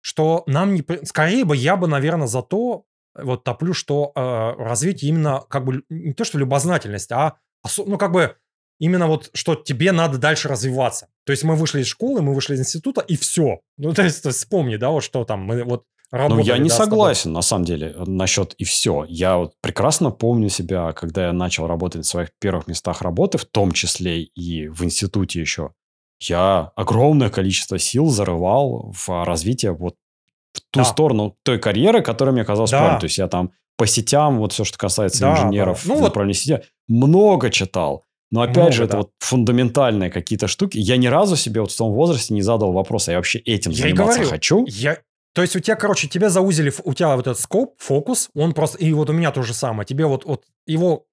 что нам не... Скорее бы я бы, наверное, за то вот топлю, что э, развить именно как бы не то, что любознательность, а ну как бы именно вот, что тебе надо дальше развиваться. То есть мы вышли из школы, мы вышли из института, и все. Ну, то есть, вспомни, да, вот что там, мы вот
работали. Ну, я не да, согласен, на самом деле, насчет и все. Я вот прекрасно помню себя, когда я начал работать в своих первых местах работы, в том числе и в институте еще. Я огромное количество сил зарывал в развитие вот в ту да. сторону той карьеры, которая мне казалась да. правильной. То есть я там по сетям, вот все, что касается да, инженеров да. Ну, в вот... сети, много читал. Но опять Много, же, это вот фундаментальные какие-то штуки. Я ни разу себе вот в том возрасте не задал вопроса, я вообще этим я заниматься говорю, хочу.
Я... То есть у тебя, короче, тебя заузили, у тебя вот этот скоп, фокус, он просто, и вот у меня то же самое, тебе вот, вот его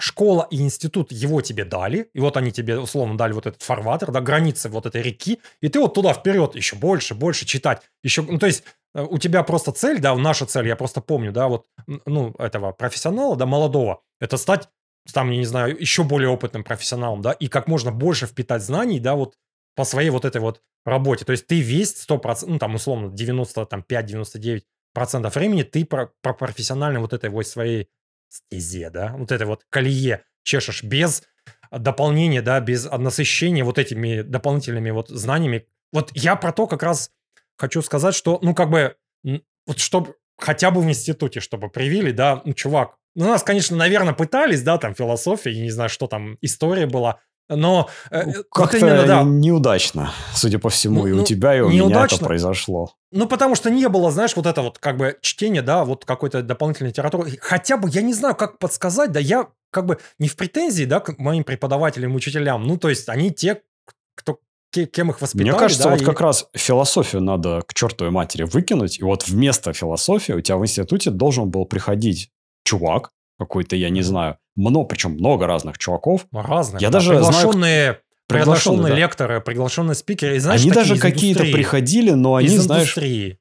школа и институт его тебе дали, и вот они тебе условно дали вот этот фарватер, да, границы вот этой реки, и ты вот туда вперед еще больше, больше читать, еще, ну, то есть э, у тебя просто цель, да, наша цель, я просто помню, да, вот, ну, этого профессионала, да, молодого, это стать там, я не знаю, еще более опытным профессионалом, да, и как можно больше впитать знаний, да, вот по своей вот этой вот работе. То есть ты весь 100%, ну, там, условно, 95-99% времени ты про, про профессиональной вот этой вот своей стезе, да, вот этой вот колее чешешь без дополнения, да, без насыщения вот этими дополнительными вот знаниями. Вот я про то как раз хочу сказать, что, ну, как бы, вот чтобы хотя бы в институте, чтобы привили, да, ну, чувак, ну, нас, конечно, наверное, пытались, да, там философия, я не знаю, что там, история была, но...
Э, ну, как-то именно, да. неудачно, судя по всему, ну, и у ну, тебя, и у неудачно. меня это произошло.
Ну, потому что не было, знаешь, вот это вот как бы чтение, да, вот какой-то дополнительной литературы. Хотя бы, я не знаю, как подсказать, да, я как бы не в претензии, да, к моим преподавателям, учителям, ну, то есть они те, кто кем их воспитали.
Мне кажется,
да,
вот и... как раз философию надо к чертовой матери выкинуть, и вот вместо философии у тебя в институте должен был приходить чувак какой-то, я не знаю, много, причем много разных чуваков.
Разных. Я да, даже приглашенные, знаю, приглашенные да. лекторы, приглашенные спикеры. И, знаешь,
они даже какие-то приходили, но они, из знаешь, индустрии.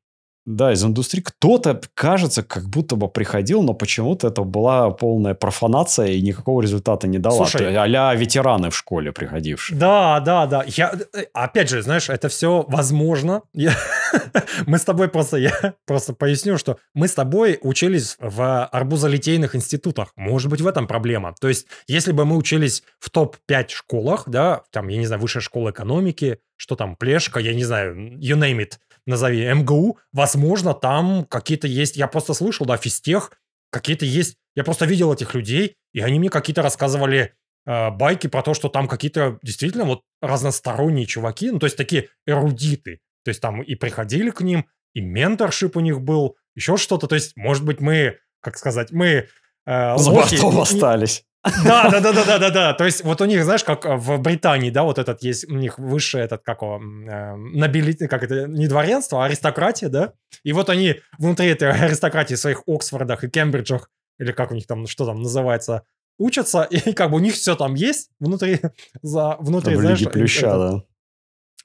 Да, из индустрии. Кто-то, кажется, как будто бы приходил, но почему-то это была полная профанация и никакого результата не дала. Слушай, а ветераны в школе приходившие.
Да, да, да. Я, э, опять же, знаешь, это все возможно. Я, [LAUGHS] мы с тобой просто, я просто поясню, что мы с тобой учились в арбузолитейных институтах. Может быть, в этом проблема. То есть, если бы мы учились в топ-5 школах, да, там, я не знаю, высшая школа экономики, что там, Плешка, я не знаю, you name it, назови, МГУ, возможно, там какие-то есть, я просто слышал, да, физтех, какие-то есть, я просто видел этих людей, и они мне какие-то рассказывали э, байки про то, что там какие-то действительно вот разносторонние чуваки, ну, то есть такие эрудиты, то есть там и приходили к ним, и менторшип у них был, еще что-то, то есть, может быть, мы, как сказать, мы...
Э, За бортом остались.
Да, да, да, да, да, да, да. То есть вот у них, знаешь, как в Британии, да, вот этот есть у них высшее этот как его э, набили, как это не дворянство, а аристократия, да. И вот они внутри этой аристократии в своих Оксфордах и Кембриджах или как у них там что там называется учатся [LAUGHS] и как бы у них все там есть внутри за внутри,
в
знаешь,
Лиге Плюща, это, да.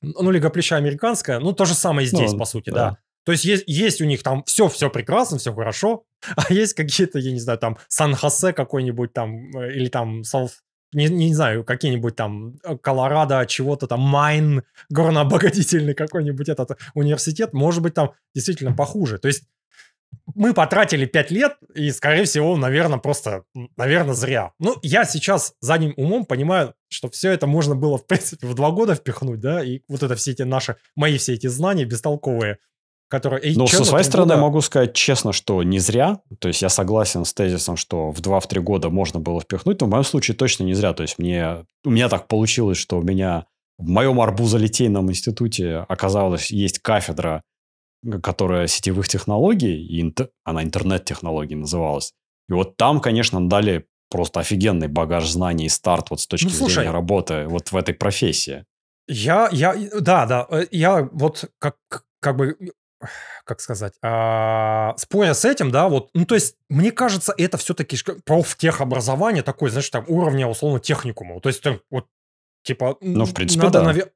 Ну, Лига Плюща американская, ну, то же самое здесь, ну, по сути, да. да. То есть, есть есть у них там все, все прекрасно, все хорошо, [LAUGHS] а есть какие-то, я не знаю, там Сан-Хосе какой-нибудь там, э, или там South, не, не знаю, какие-нибудь там э, Колорадо, чего-то там, Maine, горнообогатительный какой-нибудь этот университет, может быть, там действительно похуже. То есть мы потратили 5 лет, и, скорее всего, наверное, просто, наверное, зря. Ну, я сейчас задним умом понимаю, что все это можно было, в принципе, в два года впихнуть, да, и вот это все эти наши, мои все эти знания бестолковые
который... Ну, со своей стороны года... могу сказать честно, что не зря. То есть я согласен с тезисом, что в 2-3 года можно было впихнуть, но в моем случае точно не зря. То есть мне... у меня так получилось, что у меня в моем арбузолитейном институте оказалось, есть кафедра, которая сетевых технологий, и интер... она интернет-технологий называлась. И вот там, конечно, дали просто офигенный багаж знаний и старт вот с точки ну, слушай, зрения работы вот в этой профессии.
Я, я, да, да, э, я вот как, как бы как сказать, а, споря с этим, да, вот, ну, то есть, мне кажется, это все-таки профтехобразование такое, знаешь, там, уровня, условно, техникума. То есть, там, вот, типа...
Ну, в принципе, надо, да. Навер...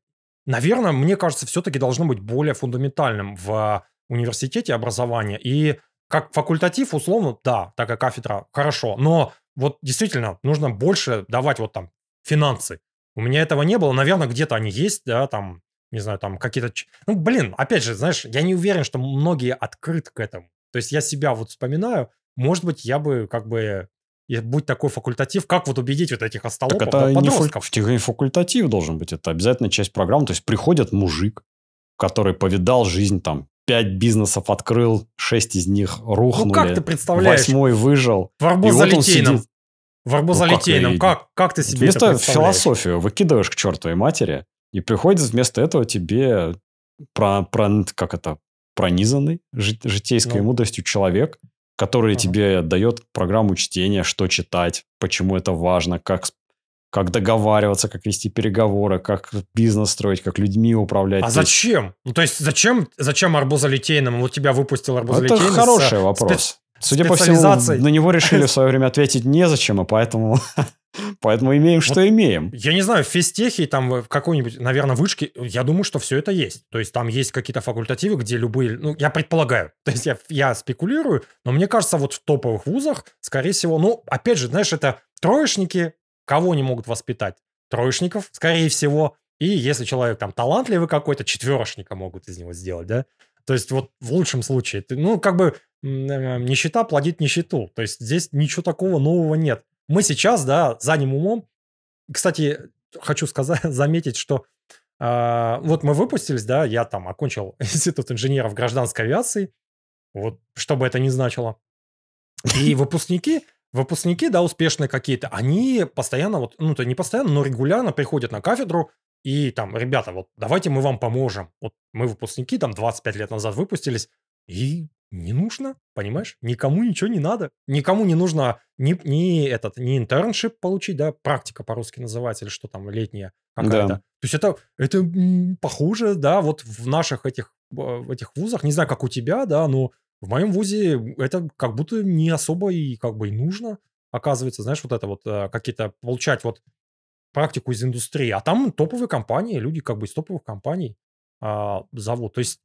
наверное, мне кажется, все-таки должно быть более фундаментальным в университете образование. И как факультатив, условно, да, такая кафедра, хорошо. Но вот действительно нужно больше давать вот там финансы. У меня этого не было. Наверное, где-то они есть, да, там, не знаю, там какие-то... Ну, блин, опять же, знаешь, я не уверен, что многие открыты к этому. То есть я себя вот вспоминаю, может быть, я бы как бы и будь такой факультатив, как вот убедить вот этих остолопов,
так это
да,
не,
подростков?
не факультатив должен быть, это обязательно часть программы. То есть приходит мужик, который повидал жизнь, там, пять бизнесов открыл, шесть из них рухнули.
Ну, как ты представляешь?
Восьмой выжил.
В
вот
арбузолитейном.
сидит.
В арбузолитейном.
Ну, как
как, как ты себе
Вместо философию выкидываешь к чертовой матери, и приходит вместо этого тебе про, про, как это, пронизанный жи- житейской
Ну.
мудростью человек, который
Ага.
тебе дает программу чтения, что читать, почему это важно, как, с- как договариваться, как вести переговоры, как бизнес строить, как людьми управлять.
А
То
зачем? Ну, то есть зачем, зачем арбузолитейному? Вот тебя выпустил
Это
арбузолитейный. с-
хороший вопрос.
спец-
Судя по всему, на него решили в свое время ответить незачем, и поэтому, [LAUGHS] поэтому имеем, что имеем.
Я не знаю, в физтехе, там в какой-нибудь, наверное, вышке, я думаю, что все это есть. То есть там есть какие-то факультативы, где любые, ну, я предполагаю, [LAUGHS] то есть я, я спекулирую, но мне кажется, вот в топовых вузах, скорее всего, ну, опять же, знаешь, это троечники, кого они могут воспитать? Троечников, скорее всего, и если человек там талантливый какой-то, четверошника могут из него сделать, да? То есть вот в лучшем случае, ты, ну, как бы нищета плодит нищету. То есть здесь ничего такого нового нет. Мы сейчас, да, задним умом. Кстати, хочу сказать, [LAUGHS] заметить, что а, вот мы выпустились, да, я там окончил [LAUGHS] институт инженеров гражданской авиации, вот, что бы это ни значило. И выпускники, выпускники, да, успешные какие-то, они постоянно, вот, ну, то не постоянно, но регулярно приходят на кафедру и там, ребята, вот давайте мы вам поможем. Вот мы выпускники, там 25 лет назад выпустились, и не нужно, понимаешь? Никому ничего не надо. Никому не нужно ни, ни этот, ни интерншип получить, да, практика по-русски называется, или что там, летняя какая-то.
Да.
То есть это, это похоже, да, вот в наших этих, э, в этих вузах, не знаю, как у тебя, да, но в моем вузе это как будто не особо и как бы и нужно, оказывается, знаешь, вот это вот э, какие-то получать вот практику из индустрии. А там топовые компании, люди как бы из топовых компаний а, зовут. То есть,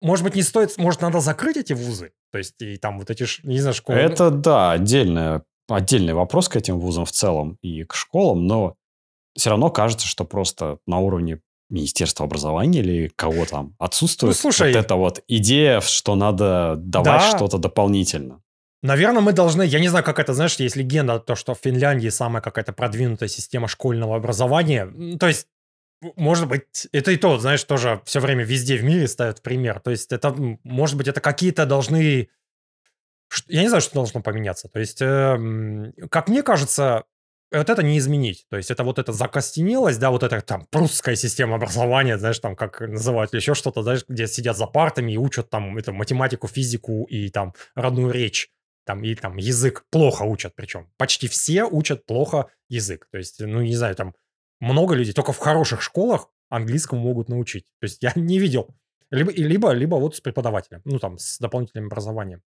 может быть, не стоит, может, надо закрыть эти вузы? То есть, и там вот эти, не знаю, школы.
Это, да, отдельная, отдельный вопрос к этим вузам в целом и к школам, но все равно кажется, что просто на уровне Министерства образования или кого там отсутствует
Ну, слушай.
вот эта вот идея, что надо давать
Да.
что-то дополнительно.
Наверное, мы должны, я не знаю, как это, знаешь, есть легенда, то, что в Финляндии самая какая-то продвинутая система школьного образования. То есть, может быть, это и то, знаешь, тоже все время везде в мире ставят пример. То есть, это, может быть, это какие-то должны... Я не знаю, что должно поменяться. То есть, эм, как мне кажется, вот это не изменить. То есть, это вот эта закостенелость, да, вот эта там прусская система образования, знаешь, там, как называют, или еще что-то, знаешь, где сидят за партами и учат там эту математику, физику и там родную речь там и там язык плохо учат, причем почти все учат плохо язык. То есть, ну не знаю, там много людей только в хороших школах английскому могут научить. То есть я [LAUGHS] не видел либо либо либо вот с преподавателем, ну там с дополнительным образованием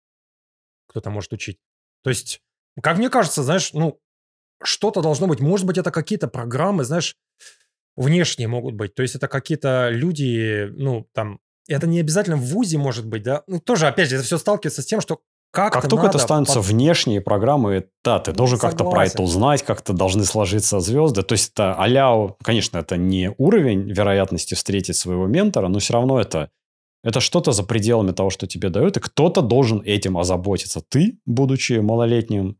кто-то может учить. То есть, как мне кажется, знаешь, ну что-то должно быть. Может быть, это какие-то программы, знаешь, внешние могут быть. То есть это какие-то люди, ну там это не обязательно в ВУЗе может быть, да. Ну, тоже, опять же, это все сталкивается с тем, что как-то
Как только это
надо
станутся
под-
внешние программы, да, ты должен как-то про это узнать, как-то должны сложиться звезды. То есть это а конечно, это не уровень вероятности встретить своего ментора, но все равно это, это что-то за пределами того, что тебе дают, и кто-то должен этим озаботиться. Ты, будучи малолетним,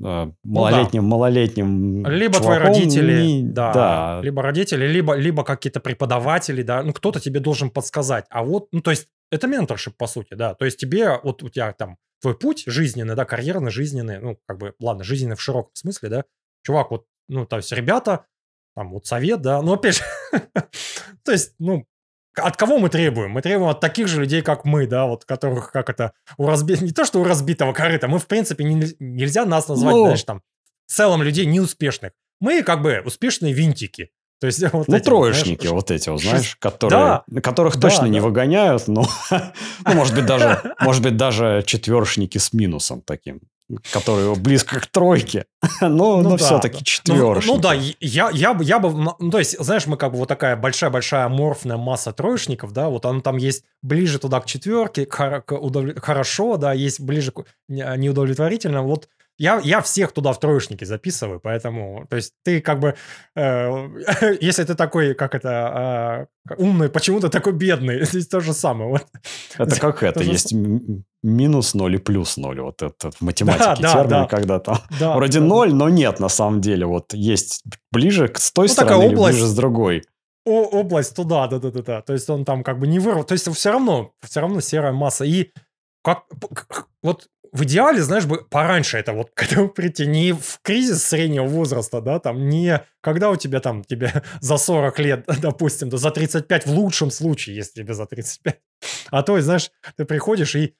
э, малолетним, малолетним
Ну Либо твои
чуваком,
родители,
не-
да,
да,
либо родители, либо, либо какие-то преподаватели, да, ну кто-то тебе должен подсказать. А вот, ну то есть это менторшип, по сути, да. То есть тебе, вот у тебя там твой путь жизненный, да, карьерный, жизненный, ну как бы, ладно, жизненный в широком смысле, да. Чувак, вот, ну то есть ребята, там вот совет, да, ну опять же, [LAUGHS] то есть, ну, от кого мы требуем? Мы требуем от таких же людей, как мы, да, вот которых, как это, у разби... не то, что у разбитого корыта, мы, в принципе, не- нельзя нас назвать,
Ну.
знаешь, там, в целом людей неуспешных. Мы как бы успешные винтики. То есть [LAUGHS] вот
Ну,
эти
троечники
знаешь,
вот эти, вот, знаешь, [LAUGHS] которые, которых
Да,
точно не
да.
выгоняют, но, [LAUGHS] ну, может быть, даже, может быть, даже четвершники с минусом таким. который близко к тройке. но,
Ну
но
да,
все-таки
да. Ну,
четверочник.
Ну да, я, я, бы, я бы, ну то есть, знаешь, мы как бы вот такая большая-большая аморфная масса троечников, да, вот он там есть ближе туда к четверке, к, к удовле- хорошо, да, есть ближе к не- неудовлетворительно, вот я, я всех туда в троечники записываю, поэтому, то есть ты как бы, э, [LAUGHS] если ты такой, как это, э, умный, почему ты такой бедный, [LAUGHS] здесь то же самое, вот.
Это как это, есть минус ноль и плюс ноль. Вот это в математике
да,
термин,
да.
когда там
Да, [LAUGHS]
вроде
да.
ноль, но нет на самом деле. Вот есть ближе к с той
Ну,
стороны или
область.
ближе с другой.
О- область туда, да, да, да, да. То есть он там как бы не вырвал. То есть все равно, все равно серая масса. И как вот в идеале, знаешь, бы пораньше это вот к этому прийти, не в кризис среднего возраста, да, там, не когда у тебя там, тебе [LAUGHS] за 40 лет, [LAUGHS] допустим, да за 35 в лучшем случае, если тебе за 35. [LAUGHS] А то, знаешь, ты приходишь и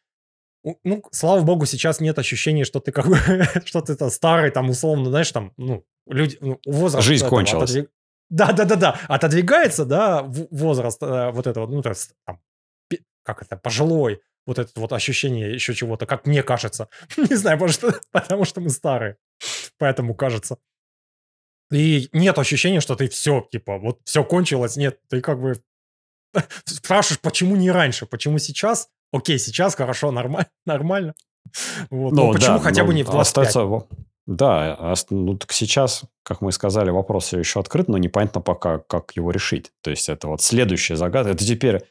ну, слава богу, сейчас нет ощущения, что ты как бы, что ты там старый, там, условно, знаешь, там, ну, люди, ну, возраст...
Жизнь
этого
кончилась.
отодвиг- Да, да, да, да. Отодвигается, да, возраст э, вот этого, ну, то есть, там, как это, пожилой, вот это вот ощущение еще чего-то, как мне кажется. [LAUGHS] Не знаю, потому что, [LAUGHS] потому что мы старые, поэтому кажется. И нет ощущения, что ты все, типа, вот все кончилось, нет, ты как бы [LAUGHS] спрашиваешь, почему не раньше, почему сейчас? Окей, сейчас хорошо, нормально, нормально. Вот. Но
Ну,
почему
да,
хотя бы
ну,
не в 25?
остается во- Да, ну так сейчас, как мы сказали, вопрос еще открыт, но непонятно пока, как его решить. То есть это вот следующая загадка. Это теперь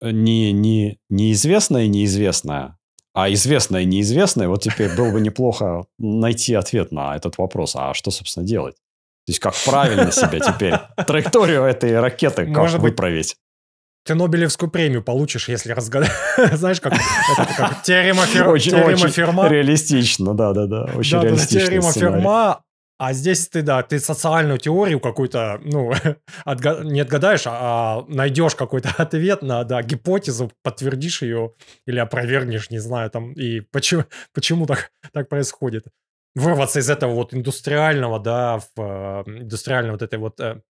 не, не неизвестное неизвестное, а известное неизвестное. Вот теперь было бы неплохо найти ответ на этот вопрос. А что, собственно, делать? То есть как правильно себя теперь, [LAUGHS] траекторию этой ракеты, как
Может
выправить?
Ты Нобелевскую премию получишь, если разгадаешь. [LAUGHS] Знаешь, как, это как теорема, Фер...
Очень,
теорема
очень
Ферма.
реалистично, да-да-да. Очень
Да, да, да,
реалистичный
теорема
сценарий.
Ферма. А здесь ты, да, ты социальную теорию какую-то, ну, [LAUGHS] отга- не отгадаешь, а, а найдешь какой-то [LAUGHS] ответ на, да, гипотезу, подтвердишь ее или опровергнешь, не знаю, там, и почему, [LAUGHS] почему так, так происходит. Вырваться из этого вот индустриального, да, в э, индустриальной вот этой вот, э,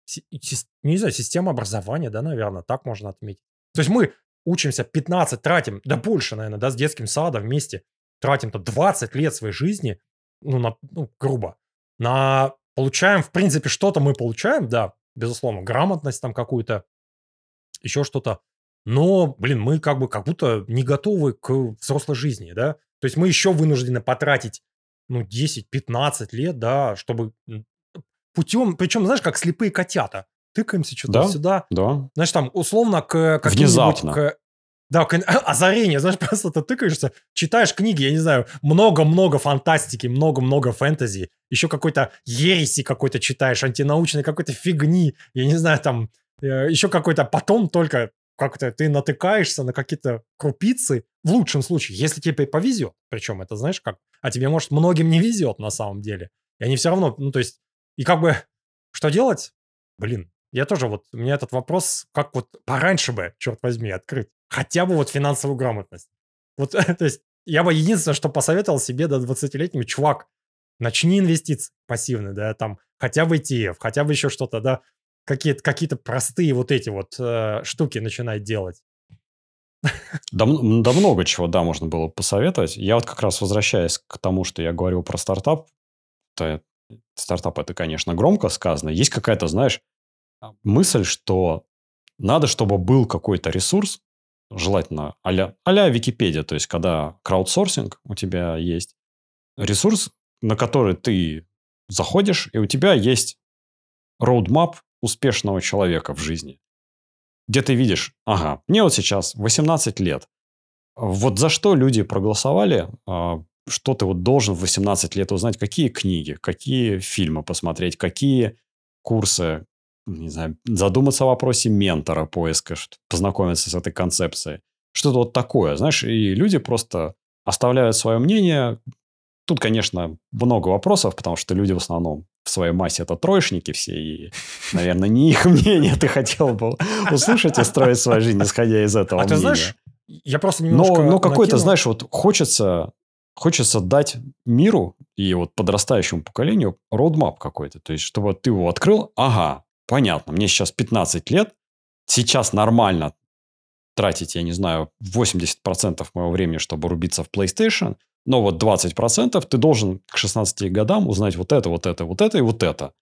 не знаю, система образования, да, наверное, так можно отметить. То есть мы учимся 15, тратим, да больше, наверное, да, с детским садом вместе, тратим-то 20 лет своей жизни, ну, на, ну, грубо, на получаем, в принципе, что-то мы получаем, да, безусловно, грамотность там какую-то, еще что-то. Но, блин, мы как бы как будто не готовы к взрослой жизни, да. То есть мы еще вынуждены потратить, ну, 10-15 лет, да, чтобы путем, причем, знаешь, как слепые котята. Тыкаемся что-то
Да.
сюда,
Да.
знаешь, там, условно, к каким-нибудь...
Внезапно.
к- да, к озарение, знаешь, [LAUGHS] просто ты тыкаешься, читаешь книги, я не знаю, много-много фантастики, много-много фэнтези, еще какой-то ереси какой-то читаешь, антинаучной какой-то фигни, я не знаю, там, э, еще какой-то, потом только как-то ты натыкаешься на какие-то крупицы, в лучшем случае, если тебе повезет, причем это, знаешь, как, а тебе, может, многим не везет на самом деле, и они все равно, ну, то есть, и как бы, что делать? Блин, я тоже вот, у меня этот вопрос, как вот пораньше бы, черт возьми, открыть. Хотя бы вот финансовую грамотность. Вот, [LAUGHS] то есть, я бы единственное, что посоветовал себе до 20-летнему, чувак, начни инвестиции пассивные, да, там, хотя бы ETF, хотя бы еще что-то, да, какие-то какие простые вот эти вот э, штуки начинай делать.
Да, да много чего, да, можно было посоветовать. Я вот как раз возвращаясь к тому, что я говорил про стартап, то стартап это, конечно, громко сказано. Есть какая-то, знаешь, мысль, что надо, чтобы был какой-то ресурс, желательно а-ля, а-ля Википедия, то есть когда краудсорсинг у тебя есть, ресурс, на который ты заходишь, и у тебя есть роудмап успешного человека в жизни где ты видишь, ага, мне вот сейчас 18 лет. Вот за что люди проголосовали, а, что ты вот должен в 18 лет узнать, какие книги, какие фильмы посмотреть, какие курсы, не знаю, задуматься о вопросе ментора, поиска, познакомиться с этой концепцией. Что-то вот такое, знаешь, и люди просто оставляют свое мнение. Тут, конечно, много вопросов, потому что люди в основном в своей массе это троечники все, и, наверное, не их [LAUGHS] мнение ты хотел бы услышать и строить свою жизнь, исходя из этого
А ты
мнения.
знаешь, я просто немножко
Но, но какой-то, знаешь, вот хочется, хочется дать миру и вот подрастающему поколению роудмап какой-то. То есть, чтобы ты его открыл, ага, понятно, мне сейчас 15 лет, сейчас нормально тратить, я не знаю, 80% моего времени, чтобы рубиться в PlayStation, но вот 20% ты должен к 16 годам узнать вот это, вот это, вот это и вот это.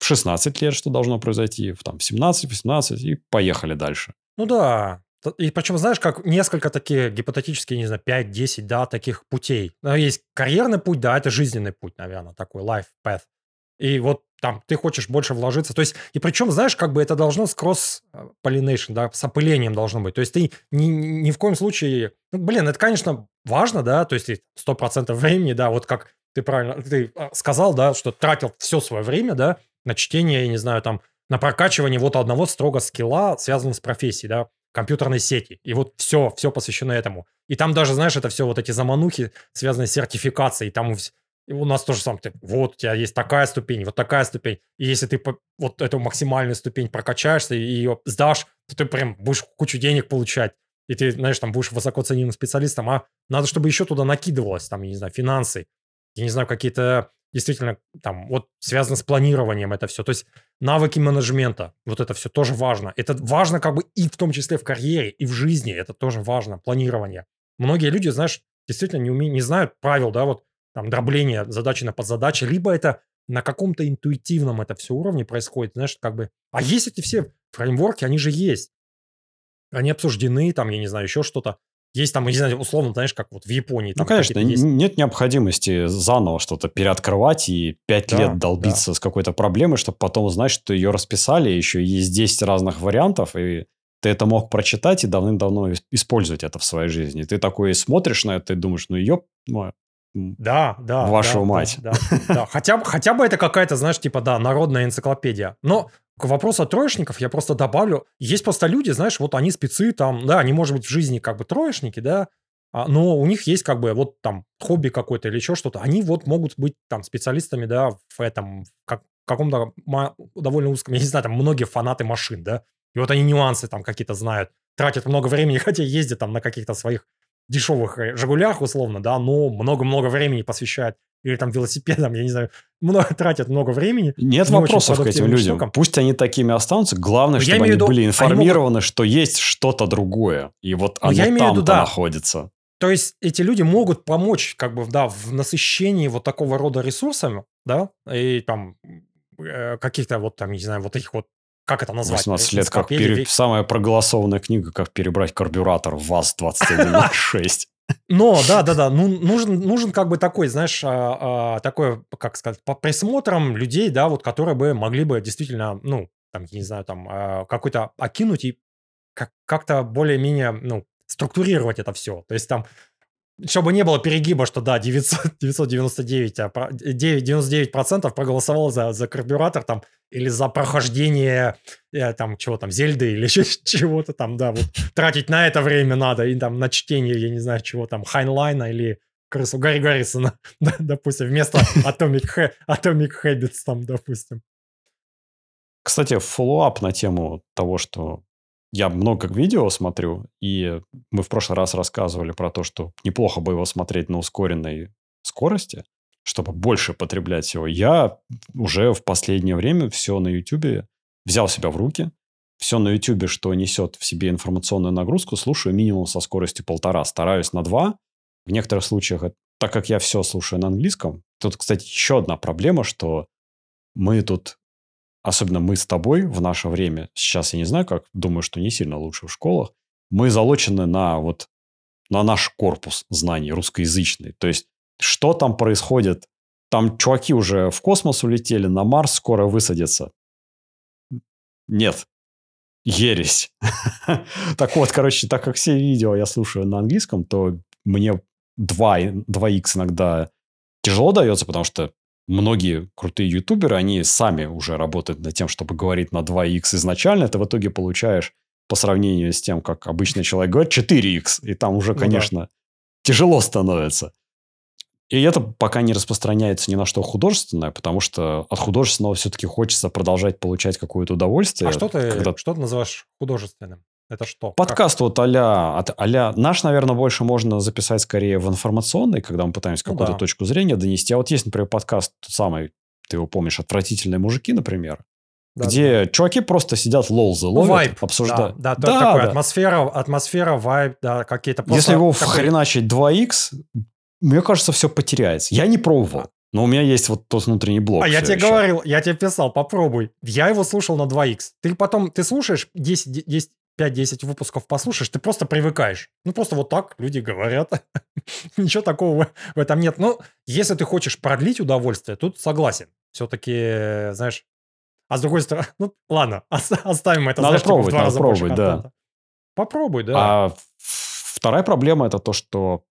В 16 лет что должно произойти, в, там, в 17, 18 и поехали дальше.
Ну да, и причем, знаешь, как несколько таких гипотетических, не знаю, 5-10, да, таких путей. Есть карьерный путь, да, это жизненный путь, наверное, такой life path. И вот там ты хочешь больше вложиться. То есть, и причем, знаешь, как бы это должно с кросс-полинейшн, да, с опылением должно быть. То есть ты ни, ни в коем случае... Ну, блин, это, конечно, важно, да, то есть 100% времени, да, вот как ты правильно ты а, сказал, да, что тратил все свое время, да, на чтение, я не знаю, там, на прокачивание вот одного строго скилла, связанного с профессией, да, компьютерной сети. И вот все, все посвящено этому. И там даже, знаешь, это все вот эти заманухи, связанные с сертификацией. Там и у нас тоже сам, вот у тебя есть такая ступень, вот такая ступень. И если ты вот эту максимальную ступень прокачаешься и ее сдашь, то ты прям будешь кучу денег получать. И ты, знаешь, там будешь высоко ценимым специалистом, а надо, чтобы еще туда накидывалось, там, я не знаю, финансы, я не знаю, какие-то действительно там вот связано с планированием это все. То есть навыки менеджмента, вот это все тоже важно. Это важно как бы и в том числе в карьере, и в жизни. Это тоже важно, планирование. Многие люди, знаешь, действительно не, умеют, не знают правил, да, вот там дробление задачи на подзадачи, либо это на каком-то интуитивном это все уровне происходит, знаешь, как бы... А есть эти все фреймворки, они же есть. Они обсуждены, там, я не знаю, еще что-то. Есть там, не знаю, условно, знаешь, как вот в Японии.
ну, конечно, есть... нет необходимости заново что-то переоткрывать и пять да, лет долбиться да. с какой-то проблемой, чтобы потом узнать, что ее расписали, еще есть 10 разных вариантов, и ты это мог прочитать и давным-давно использовать это в своей жизни. Ты такой смотришь на это и думаешь, ну, ёп, ну,
да, да.
Вашу
да,
мать.
Да, да, да. Хотя, хотя бы это какая-то, знаешь, типа, да, народная энциклопедия. Но к вопросу троечников я просто добавлю. Есть просто люди, знаешь, вот они спецы там, да, они, может быть, в жизни как бы троечники, да, а, но у них есть как бы вот там хобби какое-то или еще что-то. Они вот могут быть там специалистами, да, в этом, как, каком-то довольно узком, [LAUGHS] я не знаю, там многие фанаты машин, да, и вот они нюансы там какие-то знают, тратят много времени, [LAUGHS] хотя ездят там на каких-то своих дешевых э, «Жигулях», условно, да, но много-много времени посвящают или там велосипедом, я не знаю, [LAUGHS] много тратят много времени.
Нет не вопросов к этим людям. Штукам. Пусть они такими останутся. Главное, но чтобы они виду, были информированы, могут... что есть что-то другое. И вот но оно там-то да. находится.
То есть эти люди могут помочь, как бы, да, в насыщении вот такого рода ресурсами, да, и там э, каких-то вот там, не знаю, вот этих вот как это назвать?
18 лет, как пере... самая проголосованная книга, как перебрать карбюратор в ВАЗ-2106. [LAUGHS]
Но, да, да, да, ну, нужен, нужен как бы такой, знаешь, а, а, такой, как сказать, по присмотрам людей, да, вот, которые бы могли бы действительно, ну, там, я не знаю, там, а, какой-то окинуть и как- как-то более-менее, ну, структурировать это все. То есть там чтобы не было перегиба, что да, 900, 999, а 9, 99% проголосовал за, за карбюратор там или за прохождение э, там чего там, Зельды или [LAUGHS] чего-то там, да, вот тратить на это время надо и там на чтение, я не знаю, чего там, Хайнлайна или крысу Гарри Гаррисона, [LAUGHS] да, допустим, вместо Atomic, ha- Atomic Habits там, допустим.
Кстати, follow-up на тему того, что я много видео смотрю, и мы в прошлый раз рассказывали про то, что неплохо бы его смотреть на ускоренной скорости, чтобы больше потреблять всего. Я уже в последнее время все на YouTube взял себя в руки. Все на YouTube, что несет в себе информационную нагрузку, слушаю минимум со скоростью полтора. Стараюсь на два. В некоторых случаях, так как я все слушаю на английском, тут, кстати, еще одна проблема, что мы тут особенно мы с тобой в наше время, сейчас я не знаю как, думаю, что не сильно лучше в школах, мы залочены на вот на наш корпус знаний русскоязычный. То есть, что там происходит? Там чуваки уже в космос улетели, на Марс скоро высадятся. Нет. Ересь. [LAUGHS] так вот, короче, так как все видео я слушаю на английском, то мне 2, 2х иногда тяжело дается, потому что многие крутые ютуберы, они сами уже работают над тем, чтобы говорить на 2х изначально. Ты в итоге получаешь по сравнению с тем, как обычный человек говорит, 4х. И там уже, конечно, ну, да. тяжело становится. И это пока не распространяется ни на что художественное, потому что от художественного все-таки хочется продолжать получать какое-то удовольствие.
А что ты, когда... что ты называешь художественным? Это что?
Подкаст как? вот а-ля, а Наш, наверное, больше можно записать скорее в информационный, когда мы пытаемся ну, какую-то да. точку зрения донести. А вот есть, например, подкаст тот самый, ты его помнишь, «Отвратительные мужики», например, да, где да. чуваки просто сидят лолзы ловят, вайб, обсуждают.
Да, да, да, такой да. атмосфера, атмосфера, вайб, да, какие-то...
Просто Если его такой... вхреначить 2х, мне кажется, все потеряется. Я не пробовал. Но у меня есть вот тот внутренний блок.
А я тебе
еще.
говорил, я тебе писал, попробуй. Я его слушал на 2х. Ты потом, ты слушаешь 10, 10 5-10 выпусков послушаешь, ты просто привыкаешь. Ну, просто вот так люди говорят. [LAUGHS] Ничего такого в этом нет. Ну, если ты хочешь продлить удовольствие, тут согласен. Все-таки, знаешь... А с другой стороны, [LAUGHS] ну, ладно, ос- оставим это,
Надо
знаешь, типа,
пробовать,
два
надо пробовать, да.
Попробуй, да.
А вторая проблема это то, что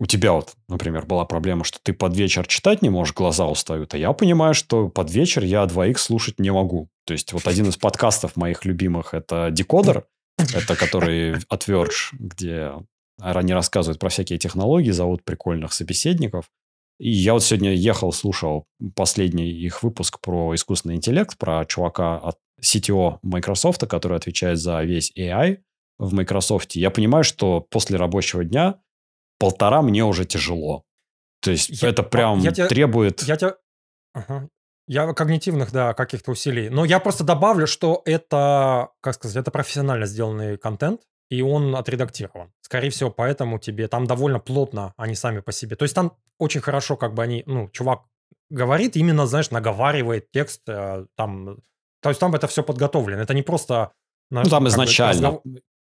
у тебя вот, например, была проблема, что ты под вечер читать не можешь, глаза устают. А я понимаю, что под вечер я 2х слушать не могу. То есть, вот один из подкастов моих любимых – это «Декодер», это который от Verge, где они рассказывают про всякие технологии, зовут прикольных собеседников. И я вот сегодня ехал, слушал последний их выпуск про искусственный интеллект, про чувака от CTO Microsoft, который отвечает за весь AI в Microsoft. Я понимаю, что после рабочего дня полтора мне уже тяжело. То есть
Я-
это прям
я тебя-
требует...
Я тебя... Ага. Я когнитивных, да, каких-то усилий. Но я просто добавлю, что это, как сказать, это профессионально сделанный контент, и он отредактирован. Скорее всего, поэтому тебе там довольно плотно они сами по себе. То есть там очень хорошо, как бы они, ну, чувак говорит, именно, знаешь, наговаривает текст, э, там, то есть там это все подготовлено. Это не просто...
Ну, там изначально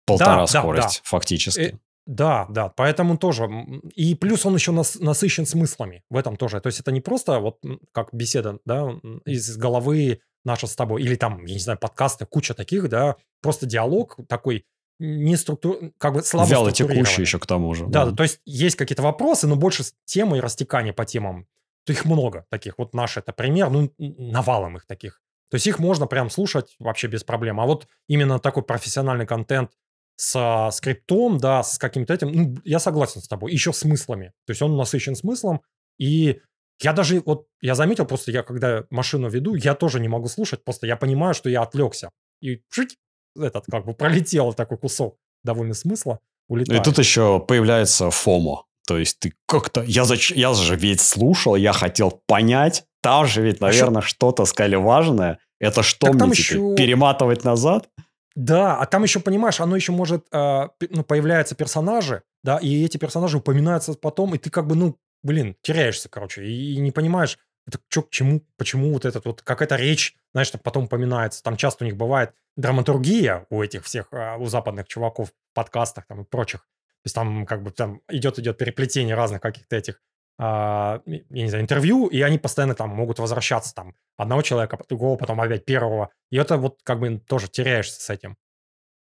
полтора
Да, да,
скорость,
да.
фактически.
Да, да, поэтому тоже. И плюс он еще нас, насыщен смыслами в этом тоже. То есть это не просто вот как беседа, да, из головы наша с тобой, или там, я не знаю, подкасты, куча таких, да, просто диалог такой не структур, как бы слабо
Вяло текущий еще к тому же.
Да, да, то есть есть какие-то вопросы, но больше темы и растекания по темам. То их много таких. Вот наш это пример, ну, навалом их таких. То есть их можно прям слушать вообще без проблем. А вот именно такой профессиональный контент с скриптом, да, с каким-то этим, ну, я согласен с тобой. Еще смыслами. То есть он насыщен смыслом. И я даже, вот, я заметил, просто я, когда машину веду, я тоже не могу слушать, просто я понимаю, что я отвлекся. И чуть этот, как бы, пролетел такой кусок довольно смысла,
И
улетает.
тут еще появляется фомо. То есть ты как-то... Я, зач... я же ведь слушал, я хотел понять. Там же ведь,
А
наверное, что-то сказали важное. Это что
Так
мне теперь?
ещё-
Перематывать назад?
Да, а там еще, понимаешь, оно еще может, пи- ну, появляются персонажи, да, и эти персонажи упоминаются потом, и ты как бы, ну, блин, теряешься, короче, и, не понимаешь, это что к чему, почему вот этот вот, какая-то речь, знаешь, там потом упоминается, там часто у них бывает драматургия у этих всех, а, у западных чуваков в подкастах там и прочих, то есть там как бы там идет-идет переплетение разных каких-то этих я не знаю, интервью, и они постоянно там могут возвращаться там одного человека, другого, потом опять первого. И это вот как бы тоже теряешься с этим.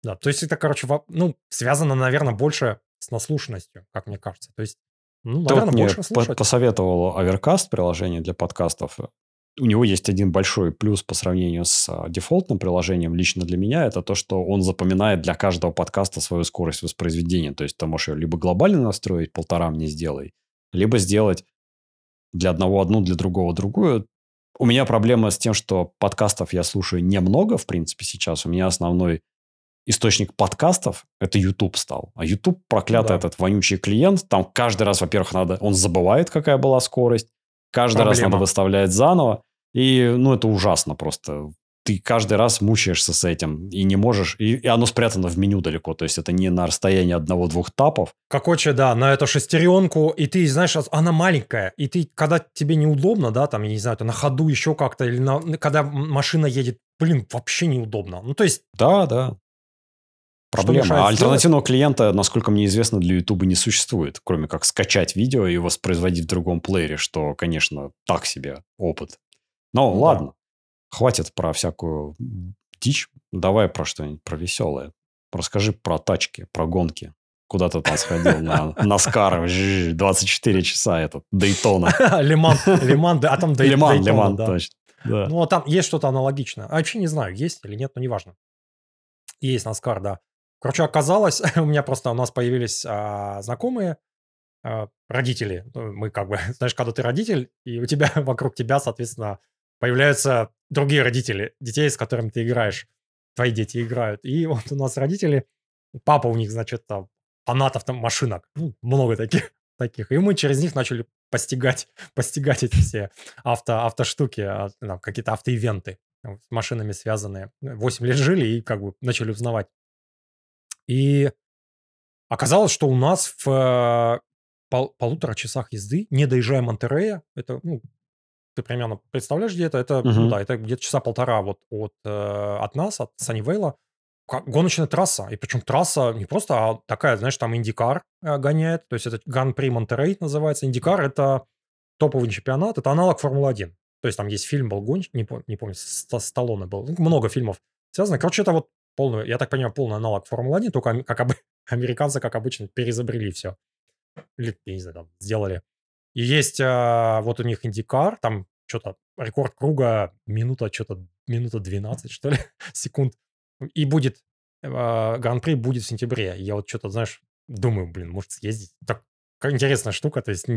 Да, то есть это, короче, ну, связано, наверное, больше с наслушанностью, как мне кажется. То есть, ну,
Ты
наверное, больше слушать.
посоветовал Overcast приложение для подкастов. У него есть один большой плюс по сравнению с а, дефолтным приложением лично для меня. Это то, что он запоминает для каждого подкаста свою скорость воспроизведения. То есть ты можешь ее либо глобально настроить, полтора мне сделай, либо сделать для одного одну, для другого другую. У меня проблема с тем, что подкастов я слушаю немного, в принципе, сейчас. У меня основной источник подкастов – это YouTube стал. А YouTube, проклятый
Да.
этот вонючий клиент, там каждый раз, во-первых, надо, он забывает, какая была скорость, каждый раз
Проблема.
надо выставлять заново, и, ну, это ужасно просто. Ты каждый раз мучаешься с этим и не можешь, и, и оно спрятано в меню далеко, то есть это не на расстоянии одного-двух тапов.
Короче, да, на эту шестеренку, и ты, знаешь, она маленькая, и ты, когда тебе неудобно, да, там, я не знаю, ты на ходу еще как-то, или на- когда машина едет, блин, вообще неудобно. Ну, то есть,
Да, да. Проблема. А альтернативного клиента, насколько мне известно, для YouTube не существует, кроме как скачать видео и воспроизводить в другом плеере, что, конечно, так себе опыт. Но
Ну да.
Хватит про всякую дичь. Давай про что-нибудь, про веселое. Расскажи про тачки, про гонки. Куда ты там сходил на Наскар, 24 часа этот, Дейтона. [LAUGHS]
Лиман, Лиман, а там
Лиман,
Дейтона,
Лиман, точно. Да.
Ну, а там есть что-то аналогичное. А вообще не знаю, есть или нет, но неважно. Есть Наскар, да. Короче, оказалось, [LAUGHS] у меня просто, у нас появились а, знакомые, а, родители. Ну, Мы как бы, [LAUGHS] знаешь, когда ты родитель, и у тебя вокруг тебя, соответственно, появляются другие родители, детей, с которыми ты играешь. Твои дети играют. И [LAUGHS] вот у нас родители, папа у них, значит, там, фанатов там машинок. Ну, много таких. [LAUGHS] таких. И мы через них начали постигать, [LAUGHS] постигать эти все авто, автоштуки, а, там, какие-то автоивенты с машинами связанные. 8 лет жили и как бы начали узнавать. И оказалось, что у нас в, пол- полутора часах езды, не доезжая Монтерея. Это, ну, ты примерно представляешь, где это? Это, ну
Мгм.
да, это где-то часа полтора вот от, э, от нас, от Саннивейла. Гоночная трасса. И причем трасса не просто, а такая, знаешь, там Индикар э, гоняет. То есть это Гран-при Монтерей называется. Индикар – это топовый чемпионат, это аналог Формулы-1. То есть там есть фильм был гонщик, не, пом- не помню, Ста- Сталлоне был. Ну, Много фильмов связано. Короче, это вот полный, я так понимаю, полный аналог Формулы-1, только как об- [LAUGHS] американцы, как обычно, переизобрели все. Или, я не знаю, там, сделали. И есть а, вот у них Индикар, там что-то рекорд круга минута, что-то минута 12, что ли, [LAUGHS] секунд. И будет, а, Гран-при будет в сентябре. Я вот что-то, знаешь, думаю, блин, может съездить. Так интересная штука, то есть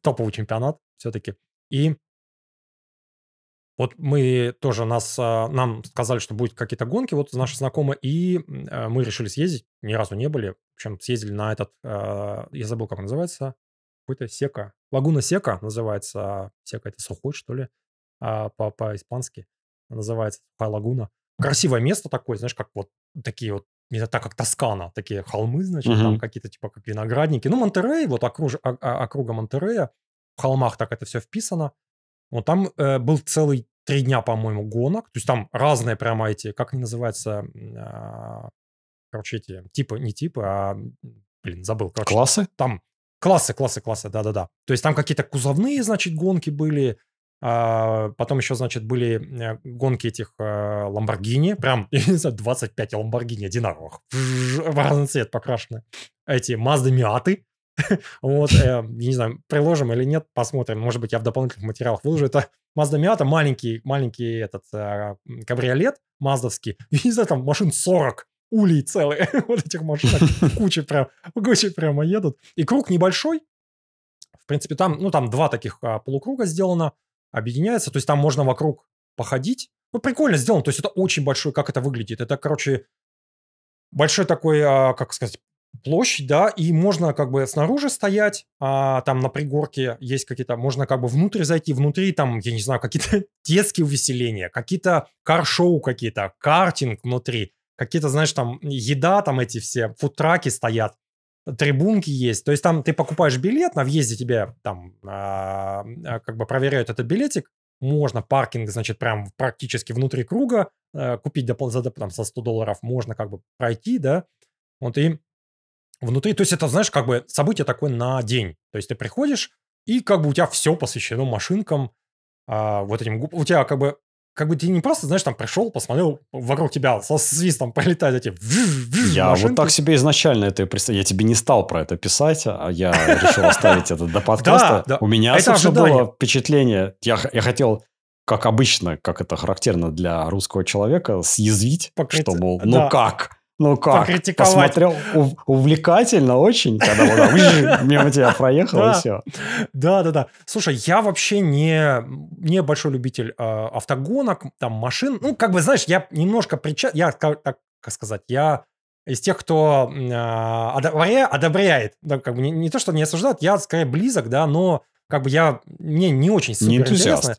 топовый чемпионат все-таки. И вот мы тоже нас, а, нам сказали, что будут какие-то гонки, вот наши знакомые, и а, мы решили съездить, ни разу не были, в общем, съездили на этот, а, я забыл, как он называется, какой-то Сека, Лагуна Сека называется, Сека это сухой, что ли, а, по- по-испански называется, сухая лагуна. Красивое место такое, знаешь, как вот такие вот, не так как Тоскана, такие холмы, значит, там какие-то типа как виноградники. Ну, Монтерей, вот окруж- а- а- округа Монтерея, в холмах так это все вписано. Вот там э, был целый три дня, по-моему, гонок. То есть там разные прямо эти, как они называются, а, короче, эти типы, не типы, а, блин, забыл. Короче,
Классы?
там классы, классы, классы, да-да-да. То есть там какие-то кузовные, значит, гонки были. а, потом еще, значит, были э, гонки этих э, Ламборгини. Прям, [LAUGHS] я не знаю, 25 Ламборгини одинаковых. В разный цвет покрашены. Эти Мазды Миаты. [LAUGHS] Вот, э, я не знаю, приложим или нет, посмотрим. Может быть, я в дополнительных материалах выложу. Это Mazda Miata, маленький, маленький этот э, кабриолет маздовский. И [LAUGHS] не знаю, там машин 40 улей целые. [LAUGHS] вот этих машинок [LAUGHS] куча прям, куча прямо едут. И круг небольшой. В принципе, там, ну, там два таких а, полукруга сделано, объединяется. То есть там можно вокруг походить. Ну, прикольно сделано. То есть это очень большой, как это выглядит. Это, короче, большой такой, а, как сказать, площадь, да, и можно как бы снаружи стоять, а, там на пригорке есть какие-то, можно как бы внутрь зайти, внутри там, я не знаю, какие-то [LAUGHS] детские увеселения, какие-то кар-шоу какие-то, картинг внутри, какие-то, знаешь, там еда, там эти все фудтраки стоят, трибунки есть, то есть там ты покупаешь билет, на въезде тебе там а, а, как бы проверяют этот билетик, можно паркинг, значит, прям практически внутри круга э, купить допол- за, доп- там, за 100 долларов, можно как бы пройти, да, вот и внутри, то есть это, знаешь, как бы событие такое на день. То есть ты приходишь, и как бы у тебя все посвящено машинкам, а, вот этим, у тебя как бы, как бы ты не просто, знаешь, там пришел, посмотрел, вокруг тебя со свистом пролетают эти
Я вот так себе изначально это представил. Я тебе не стал про это писать, а я решил оставить это до [LAUGHS] подкаста. У меня, собственно, было впечатление. Я, хотел, как обычно, как это характерно для русского человека, съязвить, что, мол, ну как? Ну как?
Покритиковать.
Посмотрел ув- увлекательно очень, когда вот вжж, мимо тебя проехал, и все.
Да, да, да. Слушай, я вообще не, не большой любитель э, автогонок, там, машин. Ну, как бы, знаешь, я немножко прича... Я, как, так, как сказать, я из тех, кто а, одобря- одобряет. Да, как бы не, не то, что не осуждает, я скорее близок, да, но как бы я... Мне не очень супер интересно.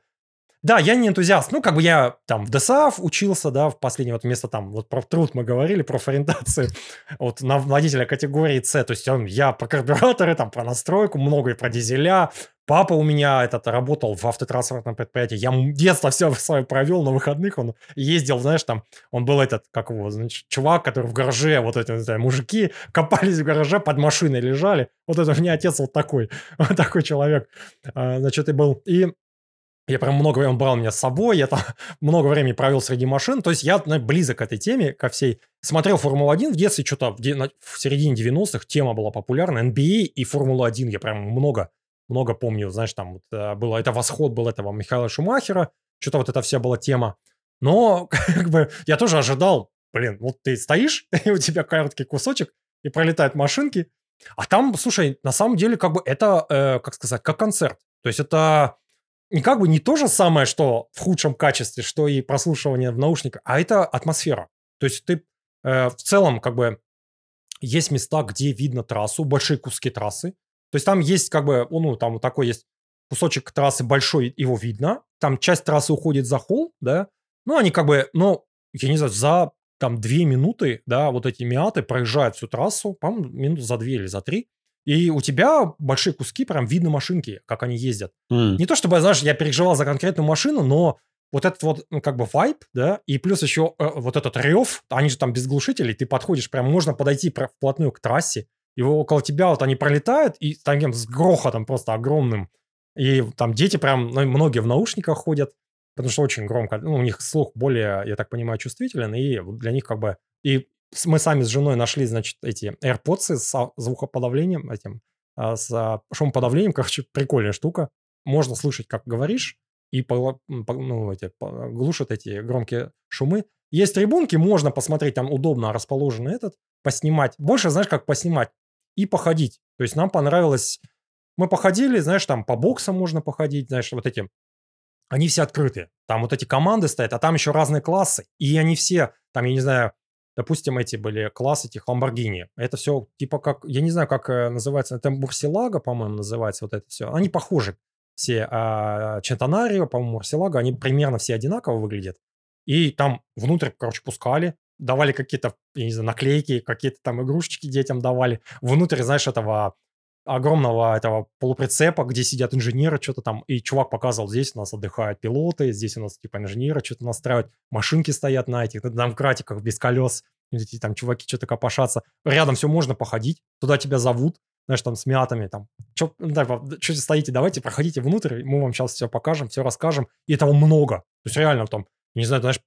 Да, я не энтузиаст. Ну, как бы я там в ДСАФ учился, да, в последнее вот место там, вот про труд мы говорили, про ориентацию, [LAUGHS] вот на водителя категории С, то есть он, я про карбюраторы, там, про настройку, много и про дизеля. Папа у меня этот работал в автотранспортном предприятии. Я детство все [LAUGHS] свое провел на выходных. Он ездил, знаешь, там, он был этот, как его, значит, чувак, который в гараже, вот эти, эти мужики [LAUGHS] копались в гараже, под машиной лежали. Вот это у меня отец вот такой, вот такой человек, А, значит, и был. И я прям много времени, брал меня с собой, я там [LAUGHS] много времени провел среди машин. То есть я близок к этой теме, ко всей. Смотрел Формулу-1 в детстве, что-то в, в середине 90-х тема была популярна. NBA и Формула-1 я прям много, много помню. Знаешь, там вот, э, было, это восход был этого Михаила Шумахера, что-то вот эта вся была тема. Но [LAUGHS] как бы я тоже ожидал, блин, вот ты стоишь, [LAUGHS] и у тебя короткий кусочек, и пролетают машинки, а там, слушай, на самом деле, как бы это, э, как сказать, как концерт. То есть это не как бы не то же самое, что в худшем качестве, что и прослушивание в наушниках, а это атмосфера. То есть ты э, в целом как бы есть места, где видно трассу, большие куски трассы. То есть там есть как бы, ну, там вот такой есть кусочек трассы большой, его видно. Там часть трассы уходит за холл, да. Ну, они как бы, ну, я не знаю, за там две минуты, да, вот эти миаты проезжают всю трассу, по-моему, минут за две или за три. И у тебя большие куски, прям видно машинки, как они ездят.
М.
Не то чтобы, знаешь, я переживал за конкретную машину, но вот этот вот, ну, как бы вайп, да, и плюс еще э, вот этот рев, они же там без глушителей, ты подходишь, прям можно подойти вплотную к трассе, и около тебя вот они пролетают, и таким с грохотом просто огромным. И там дети прям, ну, многие в наушниках ходят, потому что очень громко, ну, у них слух более, я так понимаю, чувствителен, и для них как бы... И мы сами с женой нашли, значит, эти AirPods с звукоподавлением, этим, а, с а, шумоподавлением, короче, прикольная штука. Можно слышать, как говоришь, и ну, эти, глушат эти громкие шумы. Есть трибунки, можно посмотреть, там удобно расположен этот, поснимать. Больше, знаешь, как поснимать и походить. То есть нам понравилось... Мы походили, знаешь, там по боксам можно походить, знаешь, вот эти... Они все открыты. Там вот эти команды стоят, а там еще разные классы. И они все, там, я не знаю, допустим, эти были классы этих Lamborghini. Это все типа как, я не знаю, как э, называется, это Мурсилага, по-моему, называется вот это все. Они похожи. Все а, Чентанарио, по-моему, Мурсилага, они примерно все одинаково выглядят. И там внутрь, короче, пускали, давали какие-то, я не знаю, наклейки, какие-то там игрушечки детям давали. Внутрь, знаешь, этого огромного этого полуприцепа, где сидят инженеры, что-то там, и чувак показывал, здесь у нас отдыхают пилоты, здесь у нас типа инженеры что-то настраивают, машинки стоят на этих, на домкратиках без колес, эти там чуваки что-то копошатся. Рядом все можно походить, туда тебя зовут, знаешь, там с мятами, там, что стоите, давайте, проходите внутрь, мы вам сейчас все покажем, все расскажем, и этого много. То есть реально там, не знаю, знаешь,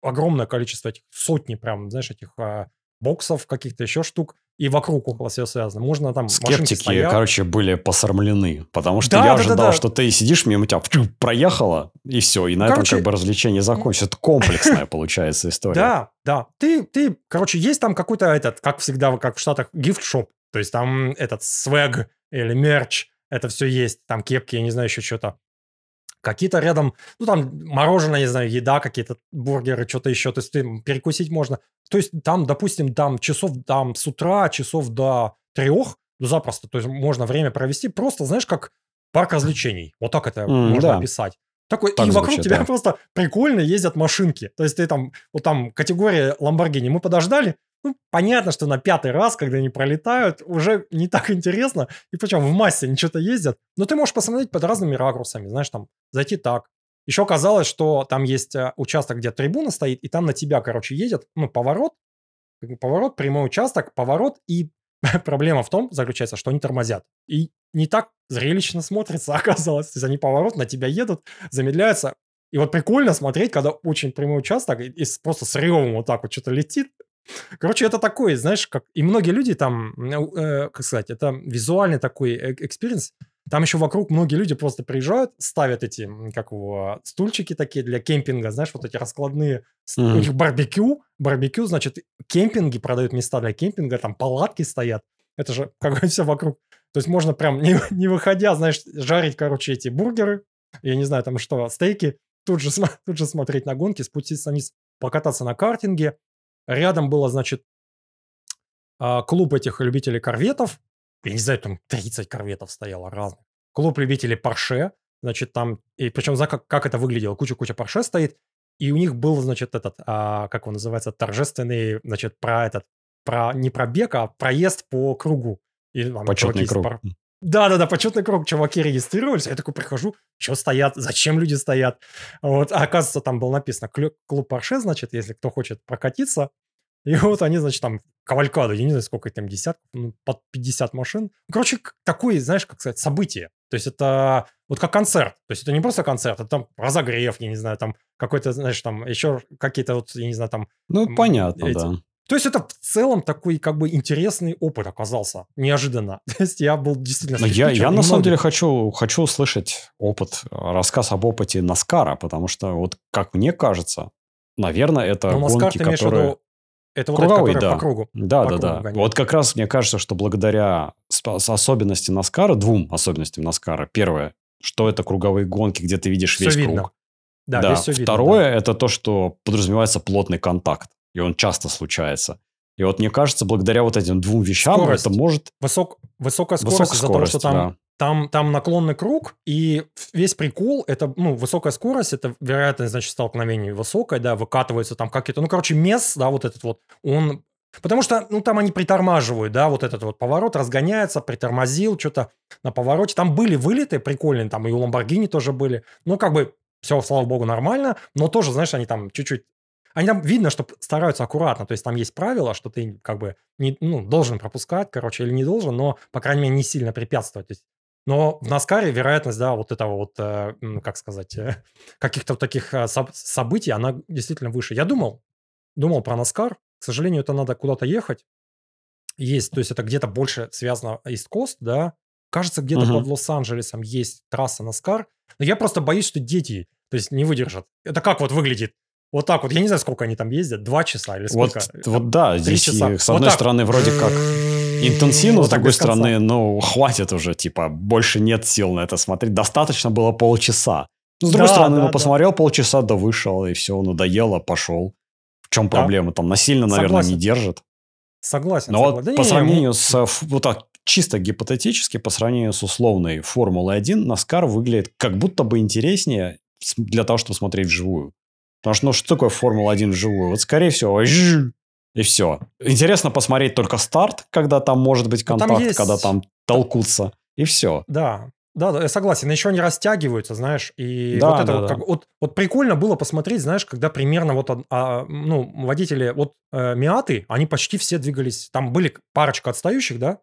огромное количество этих, сотни прям, знаешь, этих а, боксов, каких-то еще штук, и вокруг около всего связано. Можно там
Скептики,
стоят.
короче, были посрамлены, потому что
Да,
я
да, да,
ожидал,
да.
что ты сидишь мимо тебя, проехала, и все, и на этом
Короче,
как бы развлечение закончится. Это комплексная [LAUGHS] получается история.
Да, да. Ты, ты, короче, есть там какой-то этот, как всегда, как в Штатах, гифт-шоп. То есть там этот свэг или мерч, это все есть. Там кепки, я не знаю, еще что-то. Какие-то рядом, ну там мороженое, не знаю, еда, какие-то бургеры, что-то еще. То есть ты перекусить можно. То есть там, допустим, там часов там с утра, часов до трех, ну запросто. То есть можно время провести просто, знаешь, как парк развлечений. Вот так это
М,
можно
да.
описать. Такой,
Так
и вокруг
звучит,
тебя
да.
просто прикольно ездят машинки. То есть ты там, вот там категория Lamborghini, мы подождали, ну, понятно, что на пятый раз, когда они пролетают, уже не так интересно, и причем в массе они что-то ездят, но ты можешь посмотреть под разными ракурсами, знаешь, там, зайти так. Еще оказалось, что там есть э, участок, где трибуна стоит, и там на тебя, короче, едет, ну, поворот, поворот, прямой участок, поворот, и [LAUGHS] проблема в том заключается, что они тормозят. И не так зрелищно смотрится, [LAUGHS] оказалось. То есть они поворот, на тебя едут, замедляются. И вот прикольно смотреть, когда очень прямой участок, и, и просто с ревом вот так вот что-то летит. Короче, это такой, знаешь, как... И многие люди там, э, как сказать, это визуальный такой э- experience. Там еще вокруг многие люди просто приезжают, ставят эти, как его, стульчики такие для кемпинга, знаешь, вот эти раскладные. С- У них барбекю, барбекю, значит, кемпинги продают места для кемпинга, там палатки стоят. Это же [LAUGHS] как бы все вокруг. То есть можно прям, не, [LAUGHS] не выходя, знаешь, жарить, короче, эти бургеры, я не знаю, там что, стейки, тут же, [LAUGHS] тут же смотреть на гонки, спуститься вниз, покататься на картинге. Рядом было, значит, а, клуб этих любителей корветов. Я не знаю, там 30 корветов стояло разных. Клуб любителей Порше. Значит, там... И причем, за как, как это выглядело? Куча-куча Порше стоит. И у них был, значит, этот, а, как он называется, торжественный, значит, про этот, про, не про бег, а проезд по кругу. И там
Почетный круг.
пор- да-да-да, почетный круг, чуваки регистрировались. Я такой прихожу, что стоят, зачем люди стоят. Вот, а оказывается, там было написано «Клю- клуб Порше, значит, если кто хочет прокатиться. И вот они, значит, там кавалькаду, я не знаю, сколько их там, десятков, ну, под 50 машин. Короче, такое, знаешь, как сказать, событие. То есть это вот как концерт. То есть это не просто концерт, это там разогрев, я не знаю, там какой-то, знаешь, там еще какие-то вот, я не знаю, там
Ну, понятно,
эти-
да.
То есть это в целом такой как бы интересный опыт оказался, неожиданно. [LAUGHS] То есть я был действительно
Но я, я на самом деле хочу, хочу услышать опыт, э, рассказ об опыте Наскара, потому что, вот как мне кажется, наверное, это
Ну, Наскар
гонки,
ты в
которые...
виду, это вот
Круговые,
это,
да.
по кругу.
Да,
по
да, да.
кругу гоняют.
Вот как раз мне кажется, что благодаря особенности Наскара, двум особенностям Наскара. Первое, что это круговые гонки, где ты видишь
Всё
весь
видно.
круг.
Да,
Да.
здесь все видно.
Второе, это то, что подразумевается плотный контакт, и он часто случается. И вот мне кажется, благодаря вот этим двум вещам
Скорость.
это может...
Высок, высокая скорость
Высокая
из-за того, что
скорость,
там,
да.
там, там наклонный круг, и весь прикол, это, ну, высокая скорость, это вероятность, значит, столкновений высокая, да, выкатываются там какие-то, ну, короче, мес, да, вот этот вот, он Потому что, ну, там они притормаживают, да, вот этот вот поворот разгоняется, притормозил, что-то на повороте. Там были вылеты прикольные, там и у Ламборгини тоже были. Ну, как бы все, слава богу, нормально, но тоже, знаешь, они там чуть-чуть они там видно, что стараются аккуратно, то есть там есть правила, что ты как бы не, ну, должен пропускать, короче, или не должен, но, по крайней мере, не сильно препятствовать. То есть, но в Наскаре вероятность, да, вот этого вот, э, как сказать, э, [LAUGHS] каких-то таких э, соб- событий, она действительно выше. Я думал, думал про Наскар, к сожалению, это надо куда-то ехать. Есть, то есть это где-то больше связано East Coast, да, Кажется, где-то
Мгм.
под Лос-Анджелесом есть трасса Наскар. Но я просто боюсь, что дети, то есть, не выдержат. Это как вот выглядит? Вот так вот. Я не знаю, сколько они там ездят. Два часа или
Вот,
сколько?
вот да, здесь
часа.
и, с
Вот
одной
так.
стороны вроде как интенсивно,
Вот
с другой стороны, ну, хватит уже, типа, больше нет сил на это смотреть. Достаточно было полчаса. Ну, с другой
Да,
стороны,
да,
ну,
да.
посмотрел полчаса, да вышел, и все, надоело, пошел. В чем
Да.
проблема? Там насильно, наверное,
Согласен.
не держит.
Согласен.
Но вот
согласен. Да
по
не,
сравнению
ну,
с, ф- вот так, чисто гипотетически, по сравнению с условной Формулой-1, Наскар выглядит как будто бы интереснее с- для того, чтобы смотреть вживую. Потому что, ну, что такое Формула-1 вживую? Вот, скорее всего, и все. Интересно посмотреть только старт, когда там может быть
там
контакт,
есть-
когда там толкутся, и все.
Да, да, да, я согласен. Еще они растягиваются, знаешь, и
Да,
вот это
да,
вот,
да.
как- вот, вот прикольно было посмотреть, знаешь, когда примерно вот, а, а, ну, водители, вот э, Миаты, они почти все двигались, там были парочка отстающих, да,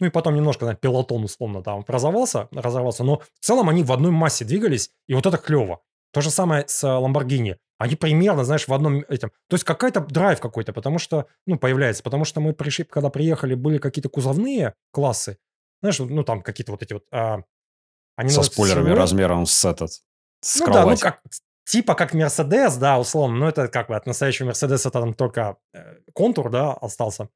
ну и потом немножко, знаешь, пилотон условно там разорвался, разорвался, но в целом они в одной массе двигались, и вот это клево. То же самое с Ламборгини. Они примерно, знаешь, в одном этим. То есть какая-то драйв какой-то, потому что, ну, появляется. Потому что мы пришли, когда приехали, были какие-то кузовные классы. Знаешь, ну, там какие-то вот эти вот... а, они
Со спойлерами
силуэт.
размером с этот, с
Ну да, ну как, типа как Мерседес, да, условно. Но это как бы от настоящего Мерседеса там только э, контур, да, остался.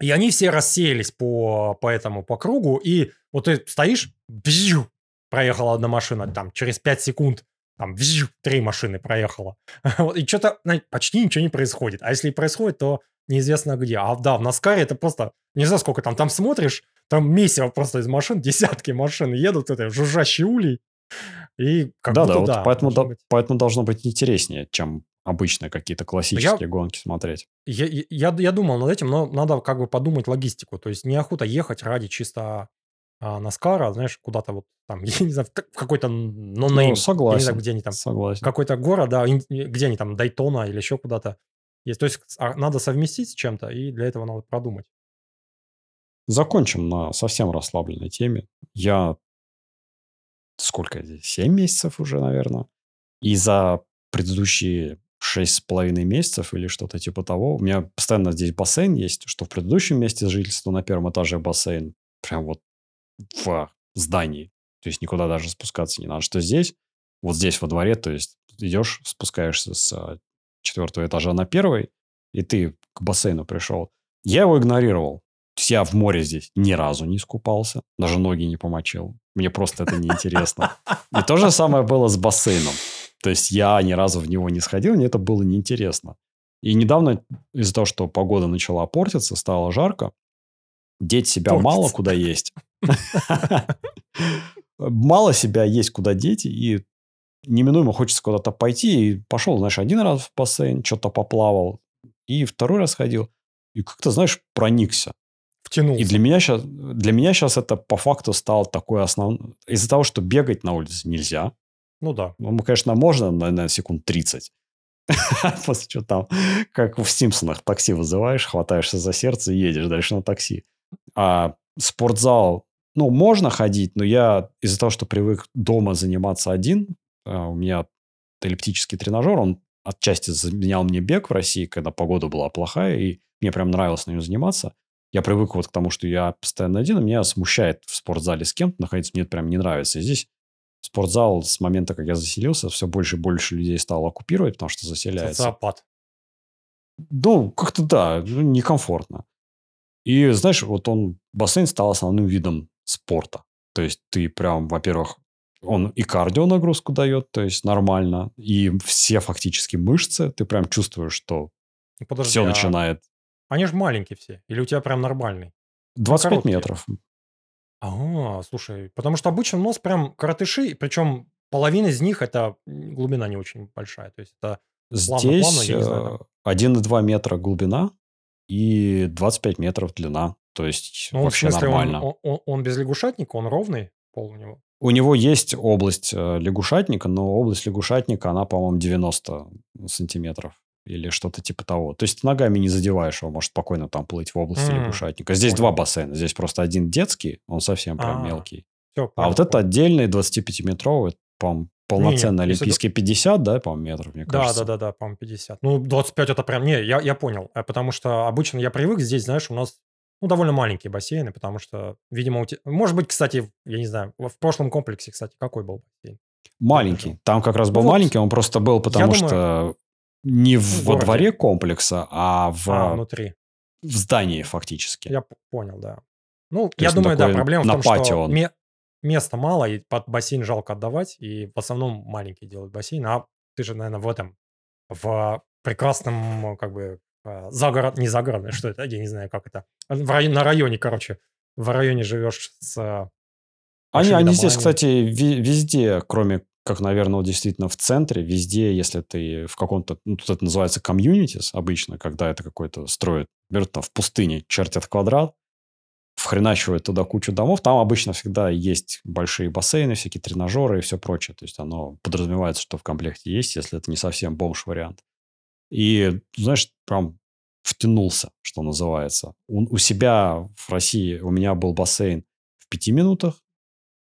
И они все рассеялись по, по этому, по кругу. И вот ты стоишь, бзю, проехала одна машина, там через 5 секунд там бзю, три машины проехала. [LAUGHS] Вот, и что-то почти ничего не происходит. А если и происходит, то неизвестно где. А да, в Наскаре это просто, не знаю сколько там, там смотришь, там месиво просто из машин, [LAUGHS] десятки машин едут, это жужжащий улей. И как
да, да, вот
да,
поэтому,
должно
да-
быть.
поэтому должно быть интереснее, чем обычно какие-то классические гонки смотреть.
Я, я, я думал над этим, но надо как бы подумать логистику. То есть неохота ехать ради чисто а, Наскара, знаешь, куда-то вот там, [LAUGHS] я не знаю, в как- в какой-то
Ну,
нонейм. Я не
согласен.
знаю, где они там.
Согласен.
Какой-то город, да, где они там, Дайтона или еще куда-то. Есть. То есть а, надо совместить с чем-то, и для этого надо продумать.
Закончим на совсем расслабленной теме. Я сколько здесь? 7 месяцев уже, наверное. И за предыдущие шесть с половиной месяцев или что-то типа того, у меня постоянно здесь бассейн есть, что в предыдущем месте жительства на первом этаже бассейн прям вот в здании. То есть никуда даже спускаться не надо. Что здесь, вот здесь во дворе, то есть идешь, спускаешься с четвертого этажа на первый, и ты к бассейну пришел. Я его игнорировал. То есть я в море здесь ни разу не искупался, даже ноги не помочил. Мне просто это неинтересно. И то же самое было с бассейном. То есть я ни разу в него не сходил, мне это было неинтересно. И недавно из-за того, что погода начала портиться, стало жарко, деть себя
Портится.
мало куда есть. Мало себя есть куда деть, и неминуемо хочется куда-то пойти. И пошел, знаешь, один раз в бассейн, что-то поплавал, и второй раз ходил. И как-то, знаешь, проникся.
Втянулся.
И для меня сейчас, для меня сейчас это по факту стало такой основной... Из-за того, что бегать на улице нельзя.
Ну да.
Ну, конечно, можно на, на секунд 30. [LAUGHS] После чего там, как в Симпсонах, такси вызываешь, хватаешься за сердце и едешь дальше на такси. А спортзал, ну, можно ходить, но я из-за того, что привык дома заниматься один, а, у меня эллиптический тренажер, он отчасти заменял мне бег в России, когда погода была плохая, и мне прям нравилось на нем заниматься. Я привык вот к тому, что я постоянно один, и меня смущает в спортзале с кем-то находиться, мне это прям не нравится. И здесь спортзал с момента, как я заселился, все больше и больше людей стало оккупировать, потому что заселяется.
Социопат.
Ну, как-то да, ну, некомфортно. И знаешь, вот он, бассейн стал основным видом спорта. То есть ты прям, во-первых, он и кардио нагрузку дает, то есть нормально, и все фактически мышцы, ты прям чувствуешь, что
Ну, Подожди,
все
а
начинает.
Они же маленькие все. Или у тебя прям нормальный?
25
короткие.
метров.
А, слушай, потому что обычно нос прям коротыши, причем половина из них это глубина не очень большая. То есть это Плавно,
Здесь
плавно,
э, 1,2 метра глубина, и 25 метров длина. То есть
Ну, в
вообще
смысле,
нормально.
он, он- он без лягушатника, он ровный пол у него.
У него есть область э, лягушатника, но область лягушатника, она, по-моему, 90 сантиметров или что-то типа того. То есть ногами не задеваешь его, может спокойно там плыть в области
М,
лягушатника. Здесь
понял.
два бассейна. Здесь просто один детский, он совсем прям
А,
мелкий.
Все,
А вот это отдельный 25-метровый, по-моему, полноценный
если
олимпийский 50, да, по-моему, метров, мне
Да,
кажется.
да, да, да, по-моему, 50. Ну, 25 это прям... Не, я, я понял. А Потому что обычно я привык здесь, знаешь, у нас ну, довольно маленькие бассейны, потому что, видимо, у тебя... Может быть, кстати, я не знаю, в прошлом комплексе, кстати, какой был бассейн?
Маленький. Там как раз был
Ну вот,
маленький, он просто был, потому
думаю-
что не в, во дворе комплекса, а в,
А, внутри.
в здании фактически.
Я понял, да. Ну,
То
я думаю, да, проблема в том, что
он.
ме- места мало, и под бассейн жалко отдавать, и в основном маленькие делают бассейн, а ты же, наверное, в этом, в прекрасном, как бы, загород, не загородный, что это, я не знаю, как это, в районе, на районе, короче, в районе живешь с
Они, они здесь, кстати, везде, кроме как, наверное, вот действительно в центре, везде, если ты в каком-то, ну, тут это называется комьюнитис обычно, когда это какой-то строят, берут там в пустыне, чертят квадрат, вхреначивают туда кучу домов, там обычно всегда есть большие бассейны, всякие тренажеры и все прочее. То есть оно подразумевается, что в комплекте есть, если это не совсем бомж-вариант. И, знаешь, прям втянулся, что называется. У, у себя в России у меня был бассейн в пяти минутах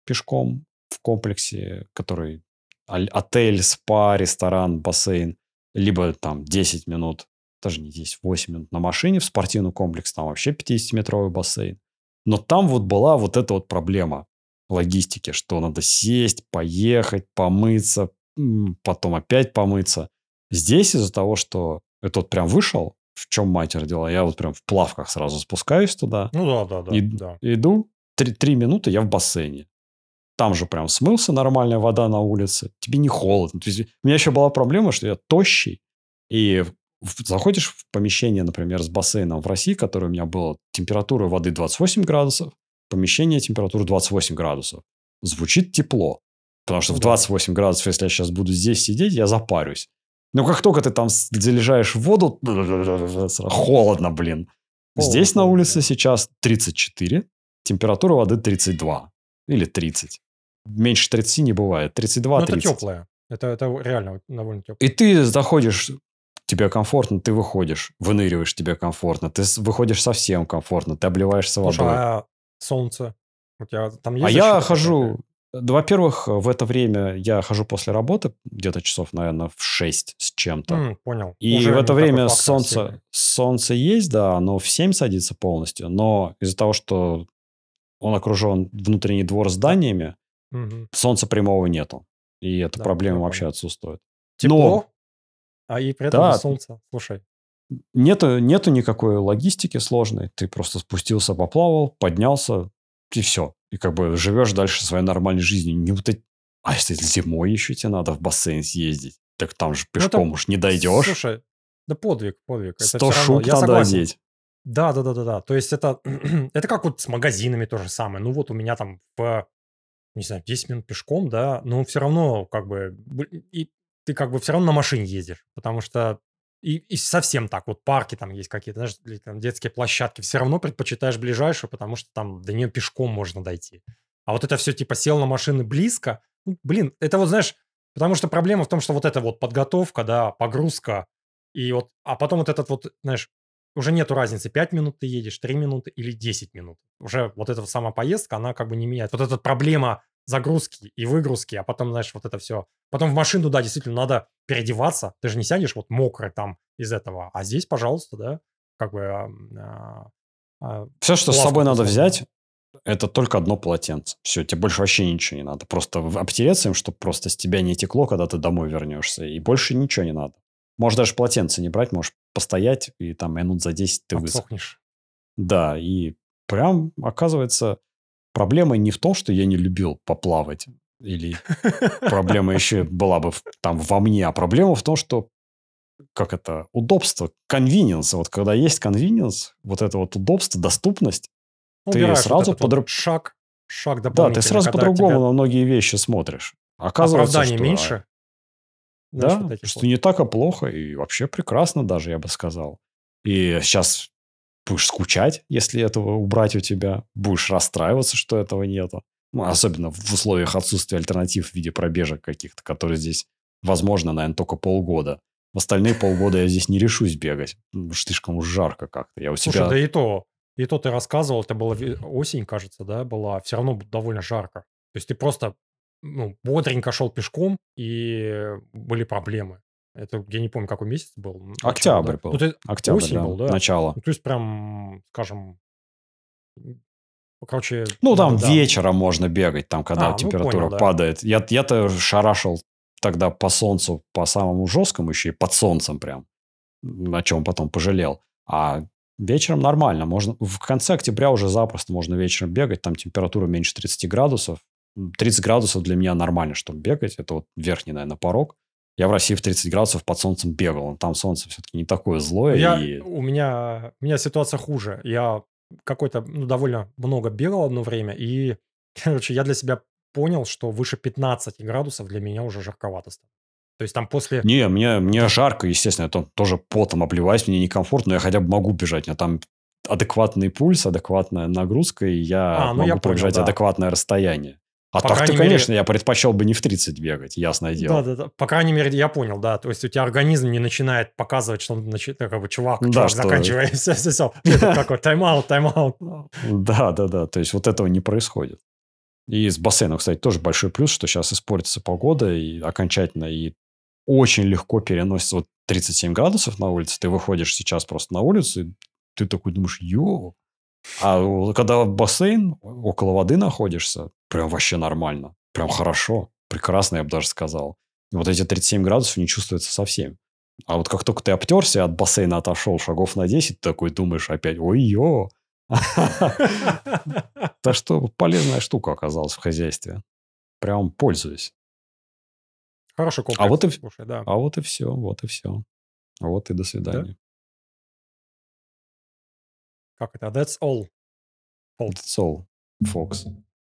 пешком в комплексе, который отель, спа, ресторан, бассейн, либо там 10 минут, даже не 10, 8 минут на машине в спортивный комплекс, там вообще 50-метровый бассейн. Но там вот была вот эта вот проблема логистики, что надо сесть, поехать, помыться, потом опять помыться. Здесь из-за того, что это вот прям вышел, в чем мать родила, я вот прям в плавках сразу спускаюсь туда,
Ну да, да, да,
И-
да.
Иду, три, три минуты я в бассейне. Там же прям смылся нормальная вода на улице. Тебе не холодно. Есть, у меня еще была проблема, что я тощий. И заходишь в помещение, например, с бассейном в России, которое у меня было, температура воды 28 градусов, помещение температура 28 градусов. Звучит тепло. Потому что в
Ну да.
28 градусов, если я сейчас буду здесь сидеть, я запарюсь. Но как только ты там залезаешь в воду, холодно, блин.
Холодно,
Здесь на улице сейчас 34, температура воды 32 или 30. Меньше 30 не бывает. 32,
Ну, это
30.
теплое. Это, это реально довольно теплое.
И ты заходишь, тебе комфортно, ты выходишь, выныриваешь, тебе комфортно. Ты выходишь совсем комфортно, ты обливаешься
Слушай,
водой.
а солнце? У тебя там есть
А я хожу... да, Во-первых, в это время я хожу после работы, где-то часов, наверное, в 6 с чем-то.
М, понял.
И
Уже
в это время солнце,
сильный.
солнце есть, да, оно в 7 садится полностью, но из-за того, что он окружен внутренний двор зданиями,
Мгм.
солнца прямого нету. И эта
Да,
проблема вообще отсутствует.
Тепло, а и при этом
Да.
без солнца. Слушай,
Нету, нету никакой логистики сложной. Ты просто спустился, поплавал, поднялся, и все. И как бы живешь дальше своей нормальной жизнью. Не вот эти- А если зимой еще тебе надо в бассейн съездить? Так там же
Ну, это-
пешком уж не дойдешь.
слушай, да подвиг, подвиг. Это
100
всё равно.
шуб
Я
надо одеть.
Да, да, да, да, да. То есть это, [CLEARS THROAT] это как вот с магазинами то же самое. Ну вот у меня там в, не знаю, 10 минут пешком, да, но все равно как бы, и ты как бы все равно на машине ездишь, потому что и, и совсем так, вот парки там есть какие-то, знаешь, или там детские площадки, все равно предпочитаешь ближайшую, потому что там до нее пешком можно дойти. А вот это все типа сел на машины близко, ну, блин, это вот знаешь, потому что проблема в том, что вот эта вот подготовка, да, погрузка, и вот, а потом вот этот вот, знаешь, уже нету разницы, 5 минут ты едешь, 3 минуты или 10 минут. Уже вот эта вот сама поездка, она как бы не меняет. Вот эта проблема загрузки и выгрузки, а потом, знаешь, вот это все. Потом в машину, да, действительно, надо переодеваться. Ты же не сядешь вот мокрый там из этого. А здесь, пожалуйста, да, как бы... а, а, а,
Все, что с собой надо взять, это только одно полотенце. Все, тебе больше вообще ничего не надо. Просто обтереться им, чтобы просто с тебя не текло, когда ты домой вернешься. И больше ничего не надо. Можешь даже полотенце не брать, можешь постоять, и там минут за 10 ты высох.
обсохнешь.
Да, и прям, оказывается, проблема не в том, что я не любил поплавать. Или проблема еще была бы там во мне, а проблема в том, что как это, удобство, convenience. Вот когда есть convenience, вот это вот удобство, доступность, Ты
убираешь вот
сразу
вот
подру-
шаг, шаг
да, ты сразу по-другому
тебя
на многие вещи смотришь. Оказывается,
оправданий
что,
меньше.
Да, что
вот.
не так и плохо, и вообще прекрасно даже, я бы сказал. И сейчас будешь скучать, если этого убрать у тебя, будешь расстраиваться, что этого нету. Ну, особенно в условиях отсутствия альтернатив в виде пробежек каких-то, которые здесь возможно, наверное, только полгода. В остальные полгода я здесь не решусь бегать. Слишком уж жарко как-то. Я у
Слушай,
себя...
да и то, и то ты рассказывал, это была осень, кажется, да, была, все равно довольно жарко. То есть ты просто ну, бодренько шел пешком, и были проблемы. Это, я не помню, какой месяц был.
Начало, Октябрь да? был. Ну,
ты...
Октябрь,
Осень
да.
был, да?
Начало.
Ну, то есть прям, скажем, короче...
Ну, там да. вечером можно бегать, там, когда
а, ну,
температура
ну, понял, да.
падает. Я, я-то шарашил тогда по солнцу, по самому жесткому, еще и под солнцем прям, о чем потом пожалел. А вечером нормально. Можно, в конце октября уже запросто можно вечером бегать, там температура меньше 30 градусов. 30 градусов для меня нормально, чтобы бегать. Это вот верхний, наверное, порог. Я в России в 30 градусов под солнцем бегал. Там солнце все-таки не такое злое.
Я,
и...
у, меня, у меня ситуация хуже. Я какой-то, ну, довольно много бегал одно время, и, [LAUGHS] короче, я для себя понял, что выше 15 градусов для меня уже жарковато стало. То есть там после...
Не, мне, мне жарко, естественно, я там тоже потом обливаюсь, мне некомфортно, но я хотя бы могу бежать. У меня там адекватный пульс, адекватная нагрузка, и я а, ну могу я пробежать понял, да. адекватное расстояние. А По так-то, конечно, мере... я предпочел бы не в 30 бегать, ясное дело.
Да, да, да. По крайней мере, я понял, да. То есть у тебя организм не начинает показывать, что он начинает, как бы, чувак, да, чувак, что... заканчивай, все, все, все. Такой тайм-аут, тайм-аут.
Да, да, да. То есть вот этого не происходит. И с бассейном, кстати, тоже большой плюс, что сейчас испортится погода и окончательно, и очень легко переносится вот 37 градусов на улице. Ты выходишь сейчас просто на улицу, и ты такой думаешь, йоу. А когда в бассейн, около воды находишься, прям вообще нормально. Прям хорошо. Прекрасно, я бы даже сказал. Вот эти 37 градусов не чувствуется совсем. А вот как только ты обтерся, от бассейна отошел шагов на 10, ты такой думаешь опять, ой-ё. [LAUGHS] Так что полезная штука оказалась в хозяйстве. Прям пользуюсь.
Хороший комплекс.
А вот и, Слушай, да. а вот и все, вот и все. Вот и до свидания.
Как это? That's all.
That's all, Fox.